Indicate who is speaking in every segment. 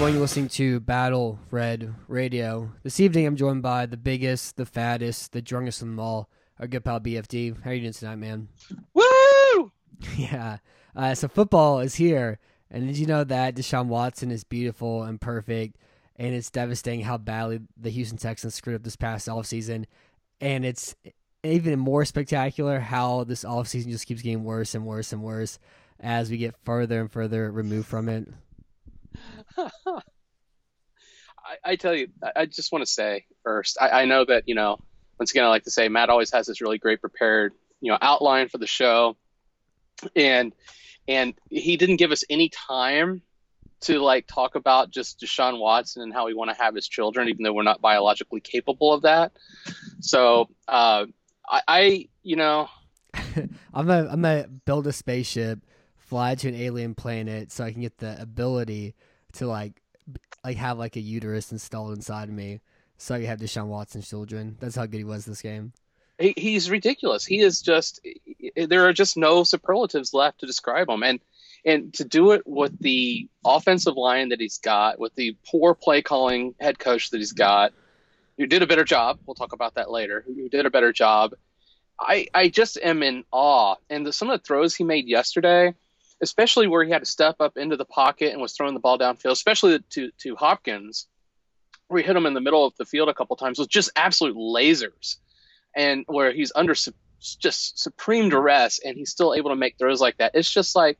Speaker 1: Everyone. You're listening to Battle Red Radio. This evening, I'm joined by the biggest, the fattest, the drunkest of them all, our good pal BFD. How are you doing tonight, man?
Speaker 2: Woo!
Speaker 1: Yeah. Uh, so football is here, and did you know that Deshaun Watson is beautiful and perfect, and it's devastating how badly the Houston Texans screwed up this past offseason, and it's even more spectacular how this offseason just keeps getting worse and worse and worse as we get further and further removed from it.
Speaker 2: I, I tell you, I, I just want to say first, I, I know that, you know, once again, I like to say Matt always has this really great prepared, you know, outline for the show. And, and he didn't give us any time to like talk about just Deshaun Watson and how we want to have his children, even though we're not biologically capable of that. So, uh, I, I, you know,
Speaker 1: I'm gonna I'm gonna build a spaceship, fly to an alien planet, so I can get the ability to like like have like a uterus installed inside of me, so I can have Deshaun Watson's children. That's how good he was this game.
Speaker 2: he, he's ridiculous. He is just there are just no superlatives left to describe him, and and to do it with the offensive line that he's got, with the poor play calling head coach that he's got, who did a better job. We'll talk about that later. Who did a better job. I I just am in awe, and the, some of the throws he made yesterday, especially where he had to step up into the pocket and was throwing the ball downfield, especially to to Hopkins, where he hit him in the middle of the field a couple times, was just absolute lasers and where he's under su- just supreme duress and he's still able to make throws like that. It's just like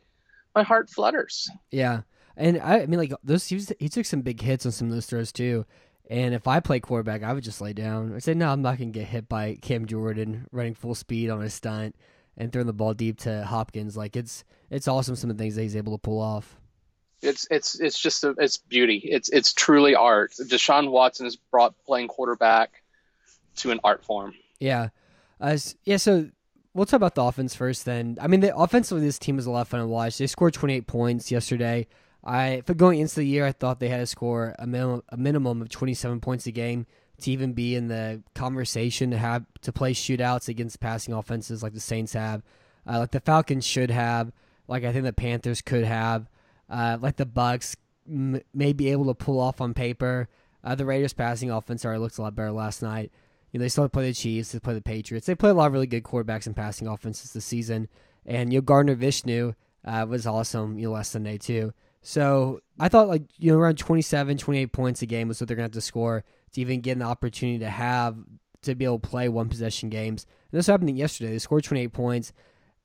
Speaker 2: my heart flutters.
Speaker 1: Yeah, and I, I mean like those he, was, he took some big hits on some of those throws too. And if I play quarterback, I would just lay down. I'd say no, I'm not gonna get hit by Cam Jordan running full speed on a stunt and throwing the ball deep to Hopkins. Like it's it's awesome some of the things that he's able to pull off.
Speaker 2: It's it's it's just a, it's beauty. It's it's truly art. Deshaun Watson has brought playing quarterback to an art form.
Speaker 1: Yeah. Uh, yeah, so we'll talk about the offense first then. I mean, the offensively, this team was a lot of fun to watch. They scored 28 points yesterday. I, for going into the year, I thought they had to score a minimum, a minimum of 27 points a game to even be in the conversation to have to play shootouts against passing offenses like the Saints have, uh, like the Falcons should have, like I think the Panthers could have, uh, like the Bucs m- may be able to pull off on paper. Uh, the Raiders' passing offense already looked a lot better last night. You know, they still play the Chiefs, they play the Patriots. They play a lot of really good quarterbacks and passing offenses this season. And you know, Gardner Minshew uh, was awesome. You know, last Sunday too. So I thought like you know around 27, 28 points a game was what they're gonna have to score to even get an opportunity to have to be able to play one possession games. And this happened yesterday. They scored 28 points.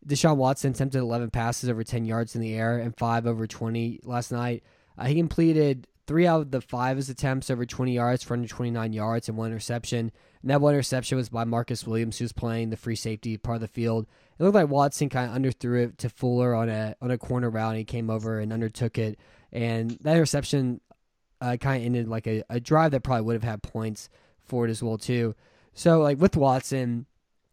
Speaker 1: Deshaun Watson attempted 11 passes over 10 yards in the air and five over 20 last night. Uh, he completed three out of the five his attempts over 20 yards for 129 yards and one interception. And that one interception was by Marcus Williams, who's playing the free safety part of the field. It looked like Watson kind of underthrew it to Fuller on a on a corner route, and he came over and undertook it. And that interception uh, kind of ended like a, a drive that probably would have had points for it as well too. So like with Watson,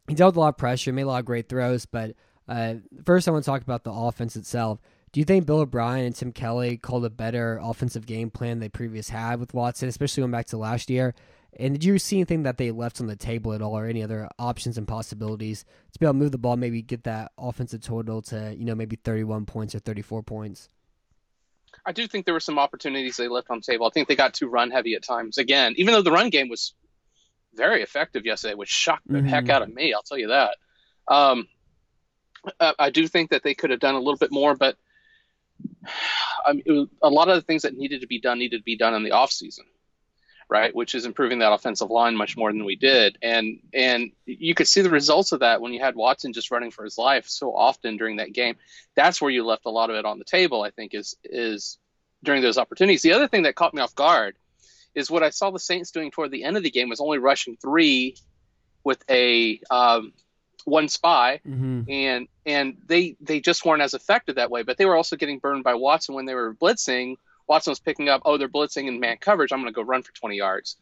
Speaker 1: he dealt with a lot of pressure, made a lot of great throws. But uh, first, I want to talk about the offense itself. Do you think Bill O'Brien and Tim Kelly called a better offensive game plan they previous had with Watson, especially going back to last year? And did you see anything that they left on the table at all, or any other options and possibilities to be able to move the ball, maybe get that offensive total to you know maybe thirty-one points or thirty-four points?
Speaker 2: I do think there were some opportunities they left on the table. I think they got too run heavy at times. Again, even though the run game was very effective yesterday, which shocked the
Speaker 1: Mhm.
Speaker 2: heck out of me. I'll tell you that. Um, I, I do think that they could have done a little bit more, but I mean, was- a lot of the things that needed to be done needed to be done in the off season, right? Which is improving that offensive line much more than we did, and and you could see the results of that when you had Watson just running for his life so often during that game. That's where you left a lot of it on the table. I think is is during those opportunities. The other thing that caught me off guard is what I saw the Saints doing toward the end of the game was only rushing three with a um, one spy,
Speaker 1: Mm-hmm.
Speaker 2: and and they they just weren't as effective that way. But they were also getting burned by Watson when they were blitzing. Watson was picking up, oh, they're blitzing in man coverage. I'm going to go run for 20 yards.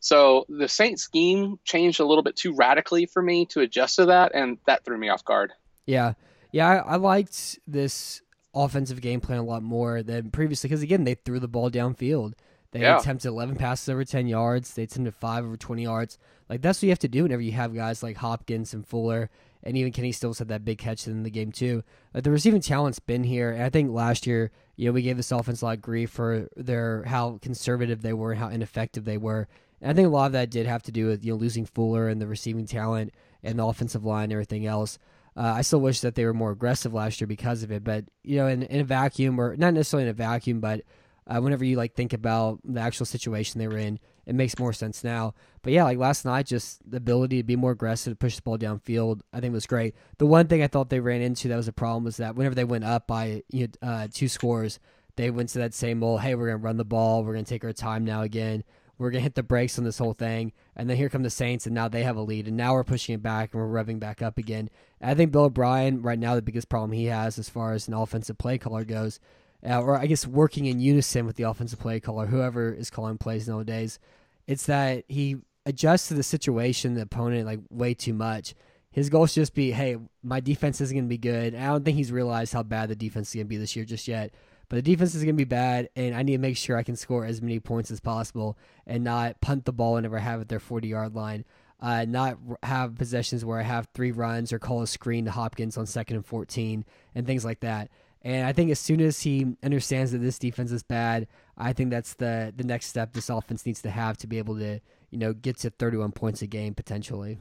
Speaker 2: So the Saints scheme changed a little bit too radically for me to adjust to that, and that threw me off guard.
Speaker 1: Yeah, yeah, I, I liked this offensive game plan a lot more than previously because again they threw the ball downfield. They
Speaker 2: Yeah.
Speaker 1: attempted 11 passes over 10 yards. They attempted five over 20 yards. Like that's what you have to do whenever you have guys like Hopkins and Fuller, and even Kenny Stills had that big catch in the game too. Like the receiving talent's been here, and I think last year, you know, we gave this offense a lot of grief for their how conservative they were and how ineffective they were. And I think a lot of that did have to do with you know losing Fuller and the receiving talent and the offensive line and everything else. Uh, I still wish that they were more aggressive last year because of it, but you know, in, in a vacuum, or not necessarily in a vacuum, but uh, whenever you like think about the actual situation they were in, it makes more sense now. But yeah, like last night, just the ability to be more aggressive, push the ball downfield, I think was great. The one thing I thought they ran into that was a problem was that whenever they went up by you know, uh, two scores, they went to that same old, hey, we're gonna run the ball, we're gonna take our time now again, we're gonna hit the brakes on this whole thing, and then here come the Saints, and now they have a lead, and now we're pushing it back and we're revving back up again. And I think Bill O'Brien right now the biggest problem he has as far as an offensive play caller goes, uh, or I guess working in unison with the offensive play caller, whoever is calling plays nowadays, it's that he adjusts to the situation, the opponent like way too much. His goal should just be, hey, my defense isn't going to be good. I don't think he's realized how bad the defense is going to be this year just yet. But the defense is going to be bad, and I need to make sure I can score as many points as possible and not punt the ball whenever I have at their 40 yard line. Uh, not have possessions where I have three runs or call a screen to Hopkins on second and 14 and things like that. And I think as soon as he understands that this defense is bad, I think that's the the next step this offense needs to have to be able to you know get to 31 points a game potentially.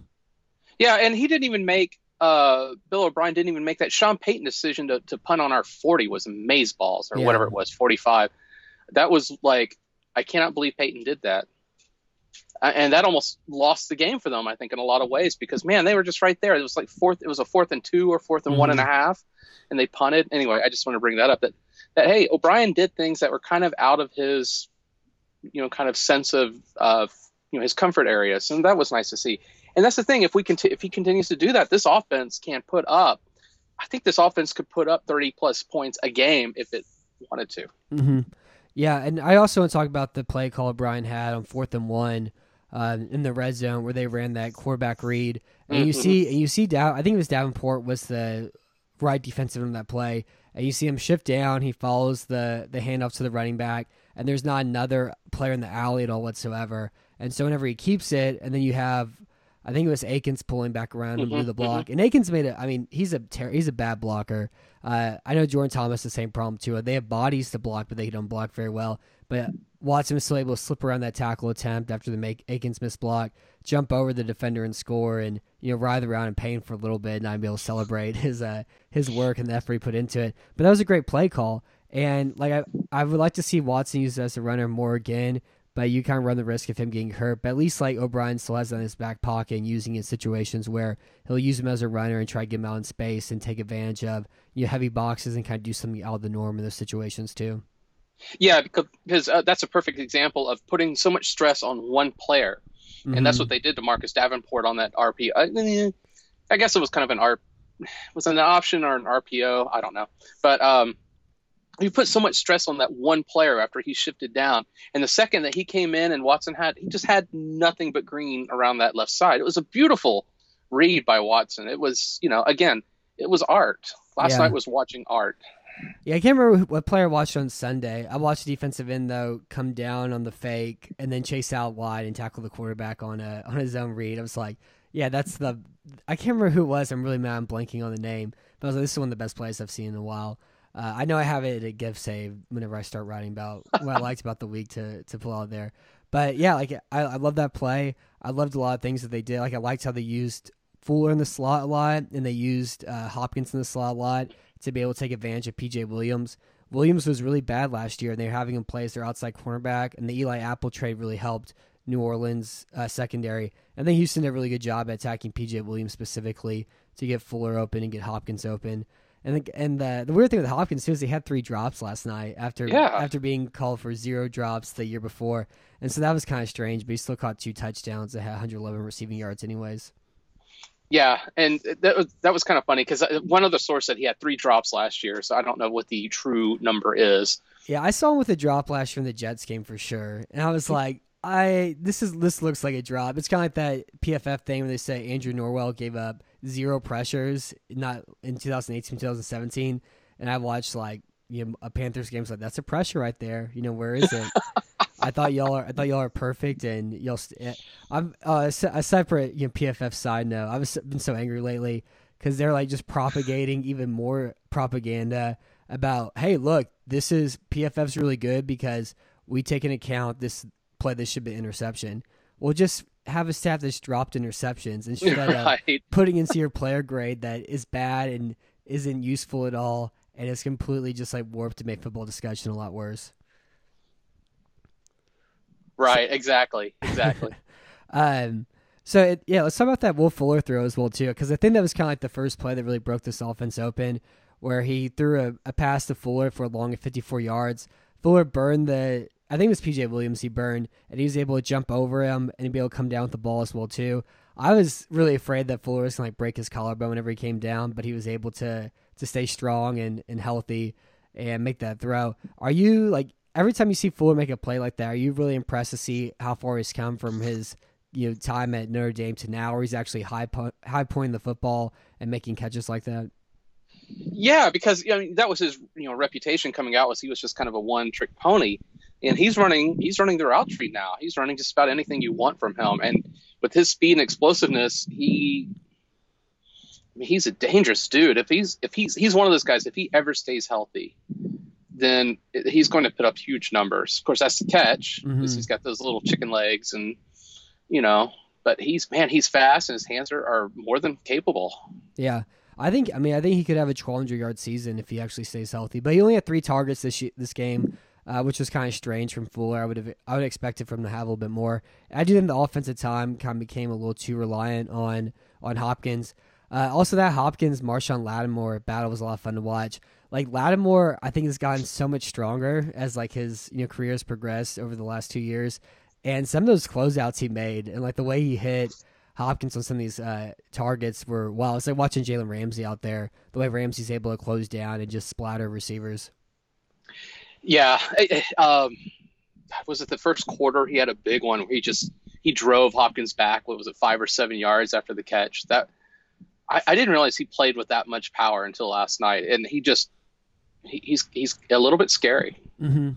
Speaker 2: Yeah, and he didn't even make uh, Bill O'Brien didn't even make that Sean Payton decision to, to punt on our 40 was maze balls or
Speaker 1: Yeah.
Speaker 2: whatever it was, 45. That was like I cannot believe Payton did that. Uh, and that almost lost the game for them, I think, in a lot of ways because man, they were just right there. It was like fourth. It was a fourth and two or fourth and one and a half, and they punted. Anyway, I just want to bring that up. That that hey, O'Brien did things that were kind of out of his, you know, kind of sense of of you know his comfort areas, and that was nice to see. And that's the thing. If we conti- if he continues to do that, this offense can put up. I think this offense could put up thirty plus points a game if it wanted to.
Speaker 1: Mm-hmm. Yeah, and I also want to talk about the play call Brian had on fourth and one uh, in the red zone where they ran that quarterback read, and you
Speaker 2: Mhm.
Speaker 1: see, and you see, Dav- I think it was Davenport was the right defensive in that play, and you see him shift down. He follows the the handoff to the running back, and there's not another player in the alley at all whatsoever. And so whenever he keeps it, and then you have. I think it was Akins pulling back around and blew the block, and Akins made it. I mean, he's a ter- he's a bad blocker. Uh, I know Jordan Thomas the same problem too. They have bodies to block, but they don't block very well. But Watson was still able to slip around that tackle attempt after the make Akins missed block, jump over the defender and score, and you know writhe around in pain for a little bit, and not be able to celebrate his uh, his work and the effort he put into it. But that was a great play call, and like I I would like to see Watson used as a runner more again. But you kind of run the risk of him getting hurt. But at least like O'Brien still has that in his back pocket and using in situations where he'll use him as a runner and try to get him out in space and take advantage of you know, heavy boxes and kind of do something out of the norm in those situations too.
Speaker 2: Yeah, because, because uh, that's a perfect example of putting so much stress on one player, and that's
Speaker 1: Mhm.
Speaker 2: what they did to Marcus Davenport on that RP. I, I guess it was kind of an R, was an option or an RPO? I don't know, but um, you put so much stress on that one player after he shifted down, and the second that he came in and Watson had, he just had nothing but green around that left side. It was a beautiful read by Watson. It was, you know, again, it was art. Last
Speaker 1: Yeah.
Speaker 2: night was watching art.
Speaker 1: Yeah, I can't remember what player I watched on Sunday. I watched the defensive end though come down on the fake and then chase out wide and tackle the quarterback on a on his own read. I was like, yeah, that's the. I can't remember who it was. I'm really mad. I'm blanking on the name. But I was like, this is one of the best plays I've seen in a while. Uh, I know I have it at gift save whenever I start writing about what I liked about the week to to pull out there. But yeah, like I, I love that play. I loved a lot of things that they did. Like I liked how they used Fuller in the slot a lot, and they used uh, Hopkins in the slot a lot to be able to take advantage of PJ Williams. Williams was really bad last year, and they're having him play as their outside cornerback. And the Eli Apple trade really helped New Orleans uh, secondary. I think Houston did a really good job at attacking PJ Williams specifically to get Fuller open and get Hopkins open. And the, and the, the weird thing with Hopkins too is he had three drops last night after
Speaker 2: Yeah.
Speaker 1: after being called for zero drops the year before, and so that was kind of strange. But he still caught two touchdowns that had 111 receiving yards, anyways.
Speaker 2: Yeah, and that was that was kind of funny because uh, one other source said he had three drops last year, so I don't know what the true number is.
Speaker 1: Yeah, I saw him with a drop last year in the Jets game for sure, and I was hmm. like, I this is this looks like a drop. It's kind of like that PFF thing where they say Andrew Norwell gave up zero pressures, not in 2018, 2017, and I watched like you know a Panthers game, so like that's a pressure right there. You know where is it? I thought y'all are I thought y'all are perfect, and y'all. St- eh, I'm uh, a separate you know PFF side note. I've been so angry lately because they're like just propagating even more propaganda about hey look this is PFF's really good because we take into account this play this should be interception. Well, just have a staff that's dropped interceptions instead right. of putting into your player grade that is bad and isn't useful at all and it's completely just like warped to make football discussion a lot worse.
Speaker 2: Right, exactly, exactly.
Speaker 1: um, so it, yeah, let's talk about that Will Fuller throw as well too, because I think that was kind of like the first play that really broke this offense open, where he threw a, a pass to Fuller for a long of 54 yards. Fuller burned the, I think it was PJ Williams he burned, and he was able to jump over him and be able to come down with the ball as well too. I was really afraid that Fuller was gonna like break his collarbone whenever he came down, but he was able to to stay strong and, and healthy and make that throw. Are you like every time you see Fuller make a play like that, are you really impressed to see how far he's come from his you know time at Notre Dame to now, where he's actually high po- high pointing the football and making catches like that?
Speaker 2: Yeah, because I mean, that was his you know reputation coming out was he was just kind of a one trick pony, and he's running he's running the route tree now. He's running just about anything you want from him, and with his speed and explosiveness, he I mean, he's a dangerous dude. If he's if he's he's one of those guys. If he ever stays healthy, then he's going to put up huge numbers. Of course, that's the catch because mm-hmm. he's got those little chicken legs, and you know. But he's man, he's fast, and his hands are, are more than capable.
Speaker 1: Yeah, I think. I mean, I think he could have a 1,200 yard season if he actually stays healthy. But he only had three targets this this game. Uh, which was kind of strange from Fuller. I would have I would expect it from to have a little bit more. I do think the offensive time kind of became a little too reliant on on Hopkins. Uh, also, that Hopkins Marshon Lattimore battle was a lot of fun to watch. Like Lattimore, I think has gotten so much stronger as like his you know career has progressed over the last two years, and some of those closeouts he made and like the way he hit Hopkins on some of these uh, targets were wow. It's like watching Jalen Ramsey out there. The way Ramsey's able to close down and just splatter receivers.
Speaker 2: Yeah, um, was it the first quarter? He had a big one where he just he drove Hopkins back. What was it, five or seven yards after the catch? That I, I didn't realize he played with that much power until last night, and he just he, he's he's a little bit scary.
Speaker 1: Mm-hmm.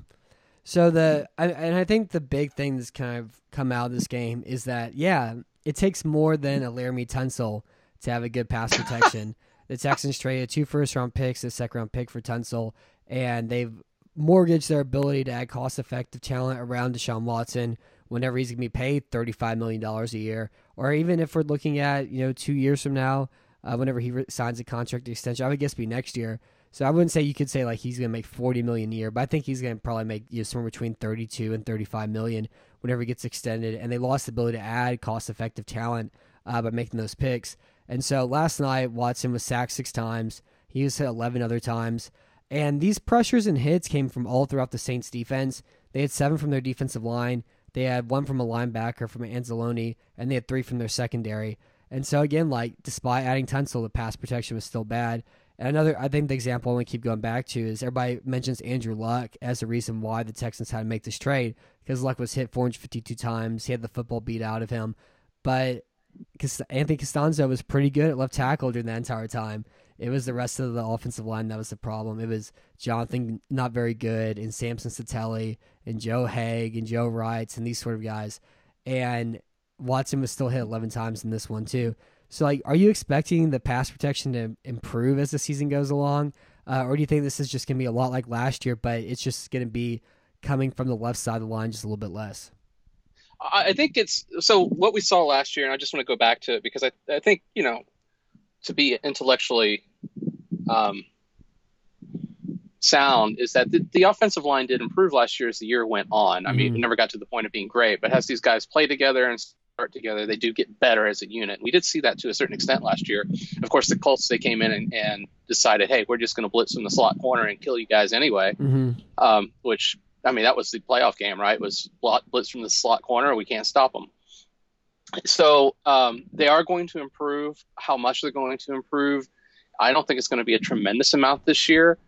Speaker 1: So the I, and I think the big thing that's kind of come out of this game is that yeah, it takes more than a Laremy Tunsil to have a good pass protection. the Texans traded two first round picks, a second round pick for Tunsil, and they've mortgaged their ability to add cost effective talent around Deshaun Watson whenever he's going to be paid thirty five million dollars a year, or even if we're looking at you know two years from now uh, whenever he re- signs a contract extension. I would guess be next year. So I wouldn't say you could say like he's going to make 40 million a year, but I think he's going to probably make you know, somewhere between 32 and 35 million whenever he gets extended. And they lost the ability to add cost-effective talent uh, by making those picks. And so last night Watson was sacked six times. He was hit 11 other times. And these pressures and hits came from all throughout the Saints defense. They had seven from their defensive line. They had one from a linebacker from Anzalone, and they had three from their secondary. And so again, like despite adding Tunsil, the pass protection was still bad. And another, I think the example I want to keep going back to is everybody mentions Andrew Luck as the reason why the Texans had to make this trade because Luck was hit 452 times. He had the football beat out of him, but Anthony Castonzo was pretty good at left tackle during that entire time. It was the rest of the offensive line that was the problem. It was Jonathan not very good, and Samson Satele, and Joe Haeg, and Joe Reitz, and these sort of guys. And Watson was still hit 11 times in this one too. So like, are you expecting the pass protection to improve as the season goes along, uh, or do you think this is just going to be a lot like last year, but it's just going to be coming from the left side of the line just a little bit less?
Speaker 2: I think it's so what we saw last year, and I just want to go back to it because I, I think you know to be intellectually um, sound is that the, the, offensive line did improve last year as the year went on. I mean, mm-hmm. it never got to the point of being great, but as these guys play together and start together, they do get better as a unit. We did see that to a certain extent last year. Of course, the Colts they came in and, and decided, hey, we're just going to blitz from the slot corner and kill you guys anyway. Mm-hmm. Um, which I mean, that was the playoff game, right? It was blitz from the slot corner. We can't stop them. So um, they are going to improve. How much they're going to improve, I don't think it's going to be a tremendous amount this year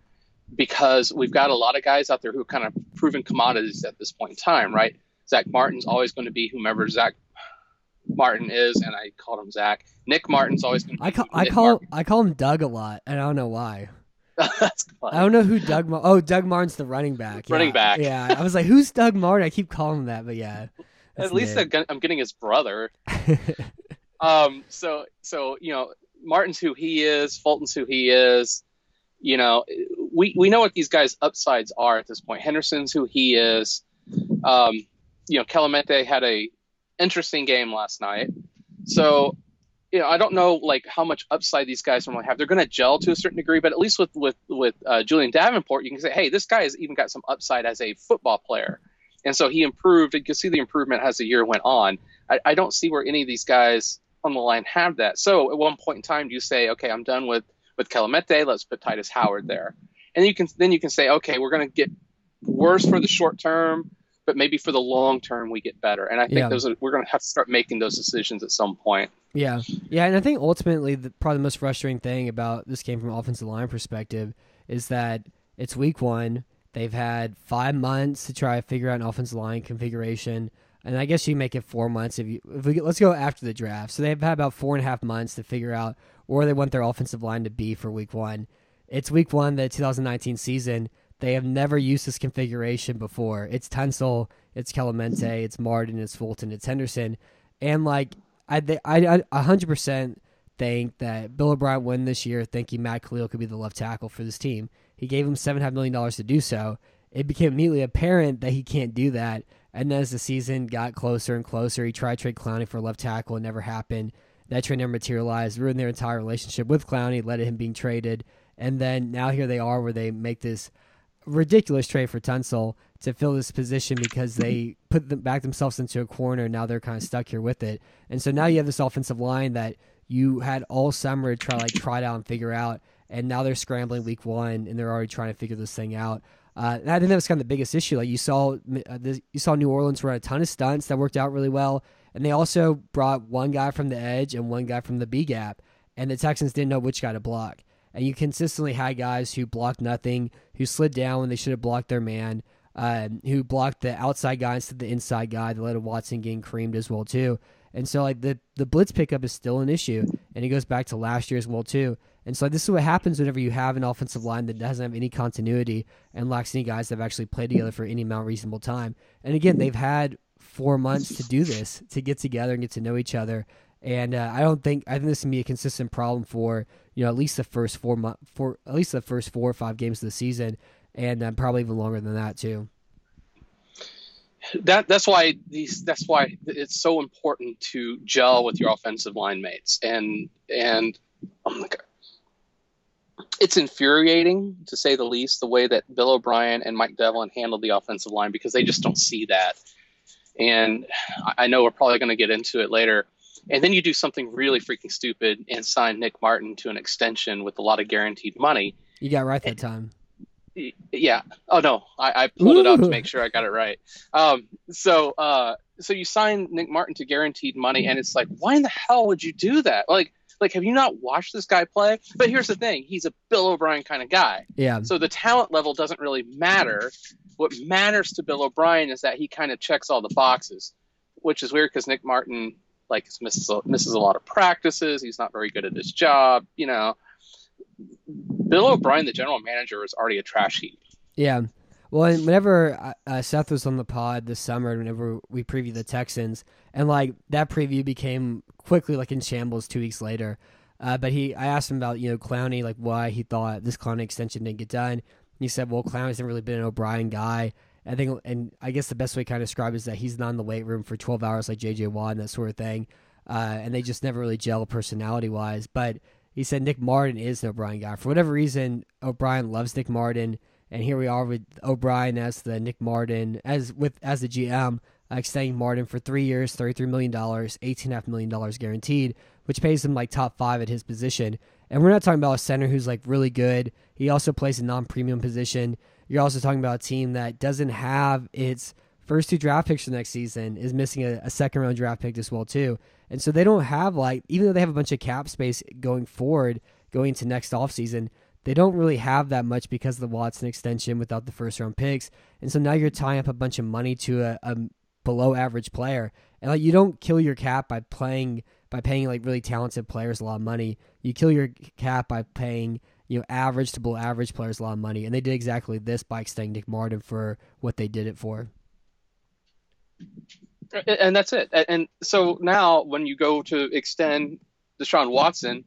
Speaker 2: because we've got a lot of guys out there who are kind of proven commodities at this point in time, right? Zach Martin's always going to be whomever Zach Martin is, and I called him Zach. Nick Martin's always going to be.
Speaker 1: I call I call
Speaker 2: Martin.
Speaker 1: I call him Doug a lot, and I don't know why.
Speaker 2: That's.
Speaker 1: I don't know who Doug. Mar- oh, Doug Martin's the running back.
Speaker 2: Running
Speaker 1: yeah.
Speaker 2: back.
Speaker 1: Yeah, I was like, who's Doug Martin? I keep calling him that, but yeah.
Speaker 2: At least I'm I'm getting his brother. Um, so so you know, Martin's who he is, Fulton's who he is. You know, we we know what these guys' upsides are at this point. Henderson's who he is. Um, you know, Kelemete had a interesting game last night. So, you know, I don't know like how much upside these guys normally have. They're going to gel to a certain degree, but at least with with with uh, Julie'n Davenport, you can say, hey, this guy has even got some upside as a football player. And so he improved. You can see the improvement as the year went on. I, I don't see where any of these guys on the line have that. So at one point in time, do you say, okay, I'm done with with Kelemete. Let's put Tytus Howard there, and you can then you can say, okay, we're going to get worse for the short term, but maybe for the long term we get better. And I think
Speaker 1: Yeah.
Speaker 2: those are, we're going to have to start making those decisions at some point.
Speaker 1: Yeah, yeah, and I think ultimately, the, probably the most frustrating thing about this game from offensive line perspective is that it's week one. They've had five months to try to figure out an offensive line configuration, and I guess you make it four months if you. If we let's go after the draft, so they've had about four and a half months to figure out where they want their offensive line to be for week one. It's week one, the 2019 season. They have never used this configuration before. It's Tunsil, it's Kelemete, it's Martin, it's Fulton, it's Henderson, and like I, I, hundred percent think that Bill O'Brien win this year, thinking Matt Kalil could be the left tackle for this team. He gave him seven and a half million dollars to do so. It became immediately apparent that he can't do that. And as the season got closer and closer, he tried trade Clowney for a left tackle. It never happened. That trade never materialized, ruined their entire relationship with Clowney, led to him being traded. And then now here they are where they make this ridiculous trade for Tunsil to fill this position because they put them back themselves into a corner. Now they're kind of stuck here with it, and so now you have this offensive line that you had all summer to try like try it out and figure out, and now they're scrambling week one and they're already trying to figure this thing out. Uh, and I think that was kind of the biggest issue. Like you saw, uh, this, you saw New Orleans run a ton of stunts that worked out really well, and they also brought one guy from the edge and one guy from the B gap, and the Texans didn't know which guy to block. And you consistently had guys who blocked nothing, who slid down when they should have blocked their man, um, who blocked the outside guy instead of the inside guy that led to Watson getting creamed as well too. And so like the the blitz pickup is still an issue, and it goes back to last year as well too. And so this is what happens whenever you have an offensive line that doesn't have any continuity and lacks any guys that have actually played together for any amount of reasonable time. And again, they've had four months to do this, to get together and get to know each other. And uh, I don't think I think this can be a consistent problem for you know at least the first four month for at least the first four or five games of the season, and uh, probably even longer than that too.
Speaker 2: That that's why these that's why it's so important to gel with your offensive line mates and and oh my God. It's infuriating to say the least the way that Bill O'Brien and Mike Devlin handled the offensive line because they just don't see that. And I know we're probably going to get into it later. And then you do something really freaking stupid and sign Nick Martin to an extension with a lot of guaranteed money.
Speaker 1: You got right that time.
Speaker 2: Yeah. Oh no, I, I pulled it up to make sure I got it right. Um, so, uh, so you sign Nick Martin to guaranteed money, and it's like, why in the hell would you do that? Like, like, have you not watched this guy play? But here's the thing: he's a Bill O'Brien kind of guy.
Speaker 1: Yeah,
Speaker 2: So the talent level doesn't really matter. What matters to Bill O'Brien is that he kind of checks all the boxes, which is weird because Nick Martin like misses a, misses a lot of practices. He's not very good at his job. You know, Bill O'Brien, the general manager, is already a trash heap.
Speaker 1: yeah. Well, and whenever uh, uh, Seth was on the pod this summer, whenever we previewed the Texans, and like that preview became quickly like in shambles two weeks later. Uh, but he, I asked him about you know Clowney, like why he thought this Clowney extension didn't get done. He said, well, Clowney's never really been an O'Brien guy. I think, and I guess the best way to kind of describe is that he's not in the weight room for 12 hours like JJ Watt and that sort of thing. Uh, and they just never really gel personality wise. But he said Nick Martin is the O'Brien guy. For whatever reason, O'Brien loves Nick Martin. And here we are with O'Brien as the Nick Martin, as with as the GM, uh, extending Martin for three years, $33 million, $18.5 million guaranteed, which pays him like top five at his position. And we're not talking about a center who's like really good. He also plays a non premium position. You're also talking about a team that doesn't have its first two draft picks for next season, is missing a, a second round draft pick as well too. And so they don't have like even though they have a bunch of cap space going forward, going into next offseason, they don't really have that much because of the Watson extension without the first round picks. And so now you're tying up a bunch of money to a, a below average player. And like you don't kill your cap by playing by paying like really talented players a lot of money. You kill your cap by paying you know average to below average players a lot of money, and they did exactly this by extending Nick Martin for what they did it for.
Speaker 2: And that's it. And so now when you go to extend Deshaun Watson,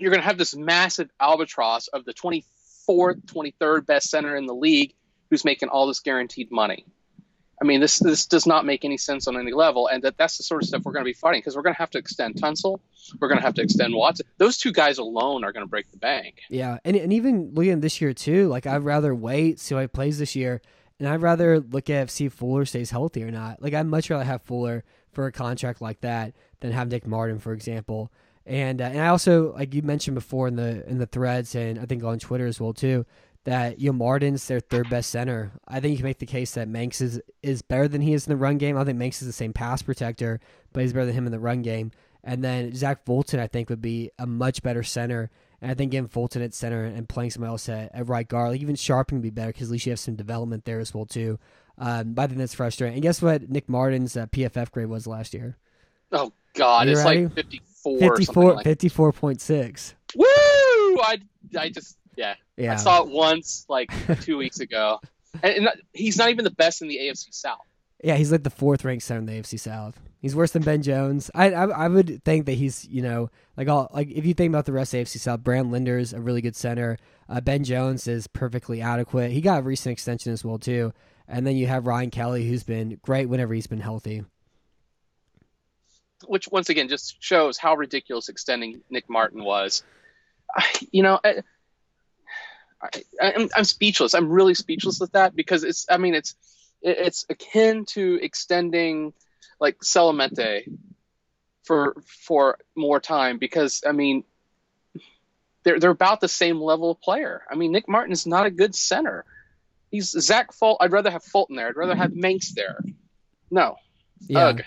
Speaker 2: you're going to have this massive albatross of the 24th, 23rd best center in the league who's making all this guaranteed money. I mean, this this does not make any sense on any level, and that that's the sort of stuff we're going to be fighting because we're going to have to extend Tunsil, we're going to have to extend Watson. Those two guys alone are going to break the bank.
Speaker 1: Yeah, and and even looking this year too, like I'd rather wait see how he plays this year, and I'd rather look at see if Fuller stays healthy or not. Like I'd much rather have Fuller for a contract like that than have Nick Martin, for example. And uh, and I also like you mentioned before in the in the threads and I think on Twitter as well too that you know, Martin's their third best center. I think you can make the case that Mancz is, is better than he is in the run game. I think Mancz is the same pass protector, but he's better than him in the run game. And then Zach Fulton, I think, would be a much better center. And I think getting Fulton at center and playing somebody else at, at right guard, like even Scharping would be better because at least you have some development there as well too. Um, but I think that's frustrating. And guess what? Nick Martin's uh, PFF grade was last year.
Speaker 2: Oh God, it's ready? like 54,
Speaker 1: 54 like. 54.6.
Speaker 2: Woo! I I just yeah. Yeah. I saw it once, like two weeks ago. And, and, he's not even the best in the AFC South.
Speaker 1: Yeah, he's like the fourth ranked center in the AFC South. He's worse than Ben Jones. I I, I would think that he's you know like all like if you think about the rest of the AFC South, Brandon Linder's a really good center. Uh, ben Jones is perfectly adequate. He got a recent extension as well too. And then you have Ryan Kelly, who's been great whenever he's been healthy.
Speaker 2: Which once again just shows how ridiculous extending Nick Martin was. You know, I, am I'm speechless. I'm really speechless with that because it's. I mean, it's it's akin to extending like Salamente for for more time because I mean they're they're about the same level of player. I mean Nick Martin is not a good center. He's Zach Fulton. I'd rather have Fulton there. I'd rather have mm-hmm. Mancz there. No.
Speaker 1: Yeah. Ugh.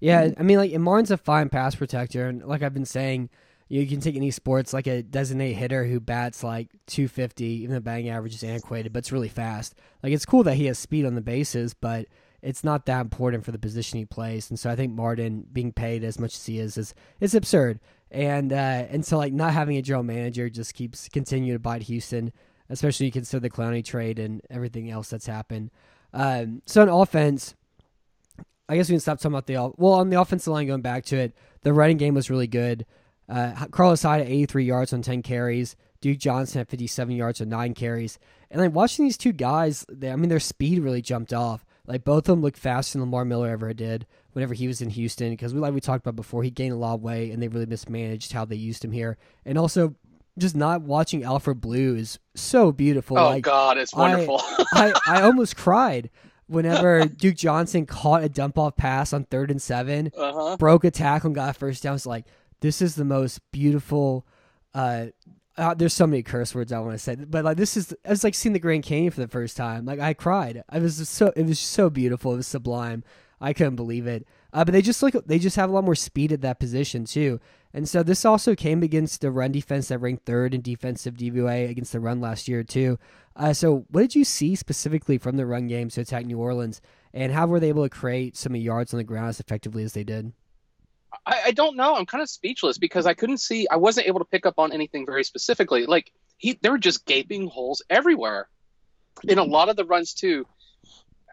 Speaker 1: Yeah. I mean like Martin's a fine pass protector and like I've been saying you can take any sports like a designated hitter who bats like 250, even the batting average is antiquated, but it's really fast. Like it's cool that he has speed on the bases, but it's not that important for the position he plays. And so I think Martin being paid as much as he is is is absurd. And uh, and so like not having a general manager just keeps continuing to bite Houston, especially you consider the Clowney trade and everything else that's happened. Um, so on offense, I guess we can stop talking about the well on the offensive line. Going back to it, the running game was really good. Uh, Carlos Hyde at 83 yards on 10 carries. Duke Johnson at 57 yards on 9 carries. And like watching these two guys, they, I mean, their speed really jumped off. Like both of them looked faster than Lamar Miller ever did whenever he was in Houston. Because we like we talked about before, he gained a lot of weight and they really mismanaged how they used him here. And also, just not watching Alfred Blue is so beautiful.
Speaker 2: Oh
Speaker 1: like,
Speaker 2: God, it's wonderful.
Speaker 1: I, I, I almost cried whenever Duke Johnson caught a dump off pass on third and 7
Speaker 2: uh-huh.
Speaker 1: broke a tackle and got a first down. It's like this is the most beautiful. Uh, uh, there's so many curse words I want to say, but like this is, I was like seeing the Grand Canyon for the first time. Like I cried. I was so, it was so beautiful. It was sublime. I couldn't believe it. Uh, but they just like they just have a lot more speed at that position too. And so this also came against the run defense that ranked third in defensive DVOA against the run last year too. Uh, so what did you see specifically from the run game to attack New Orleans, and how were they able to create some yards on the ground as effectively as they did?
Speaker 2: I, I don't know. I'm kind of speechless because I couldn't see. I wasn't able to pick up on anything very specifically. Like he, there were just gaping holes everywhere, in a lot of the runs too.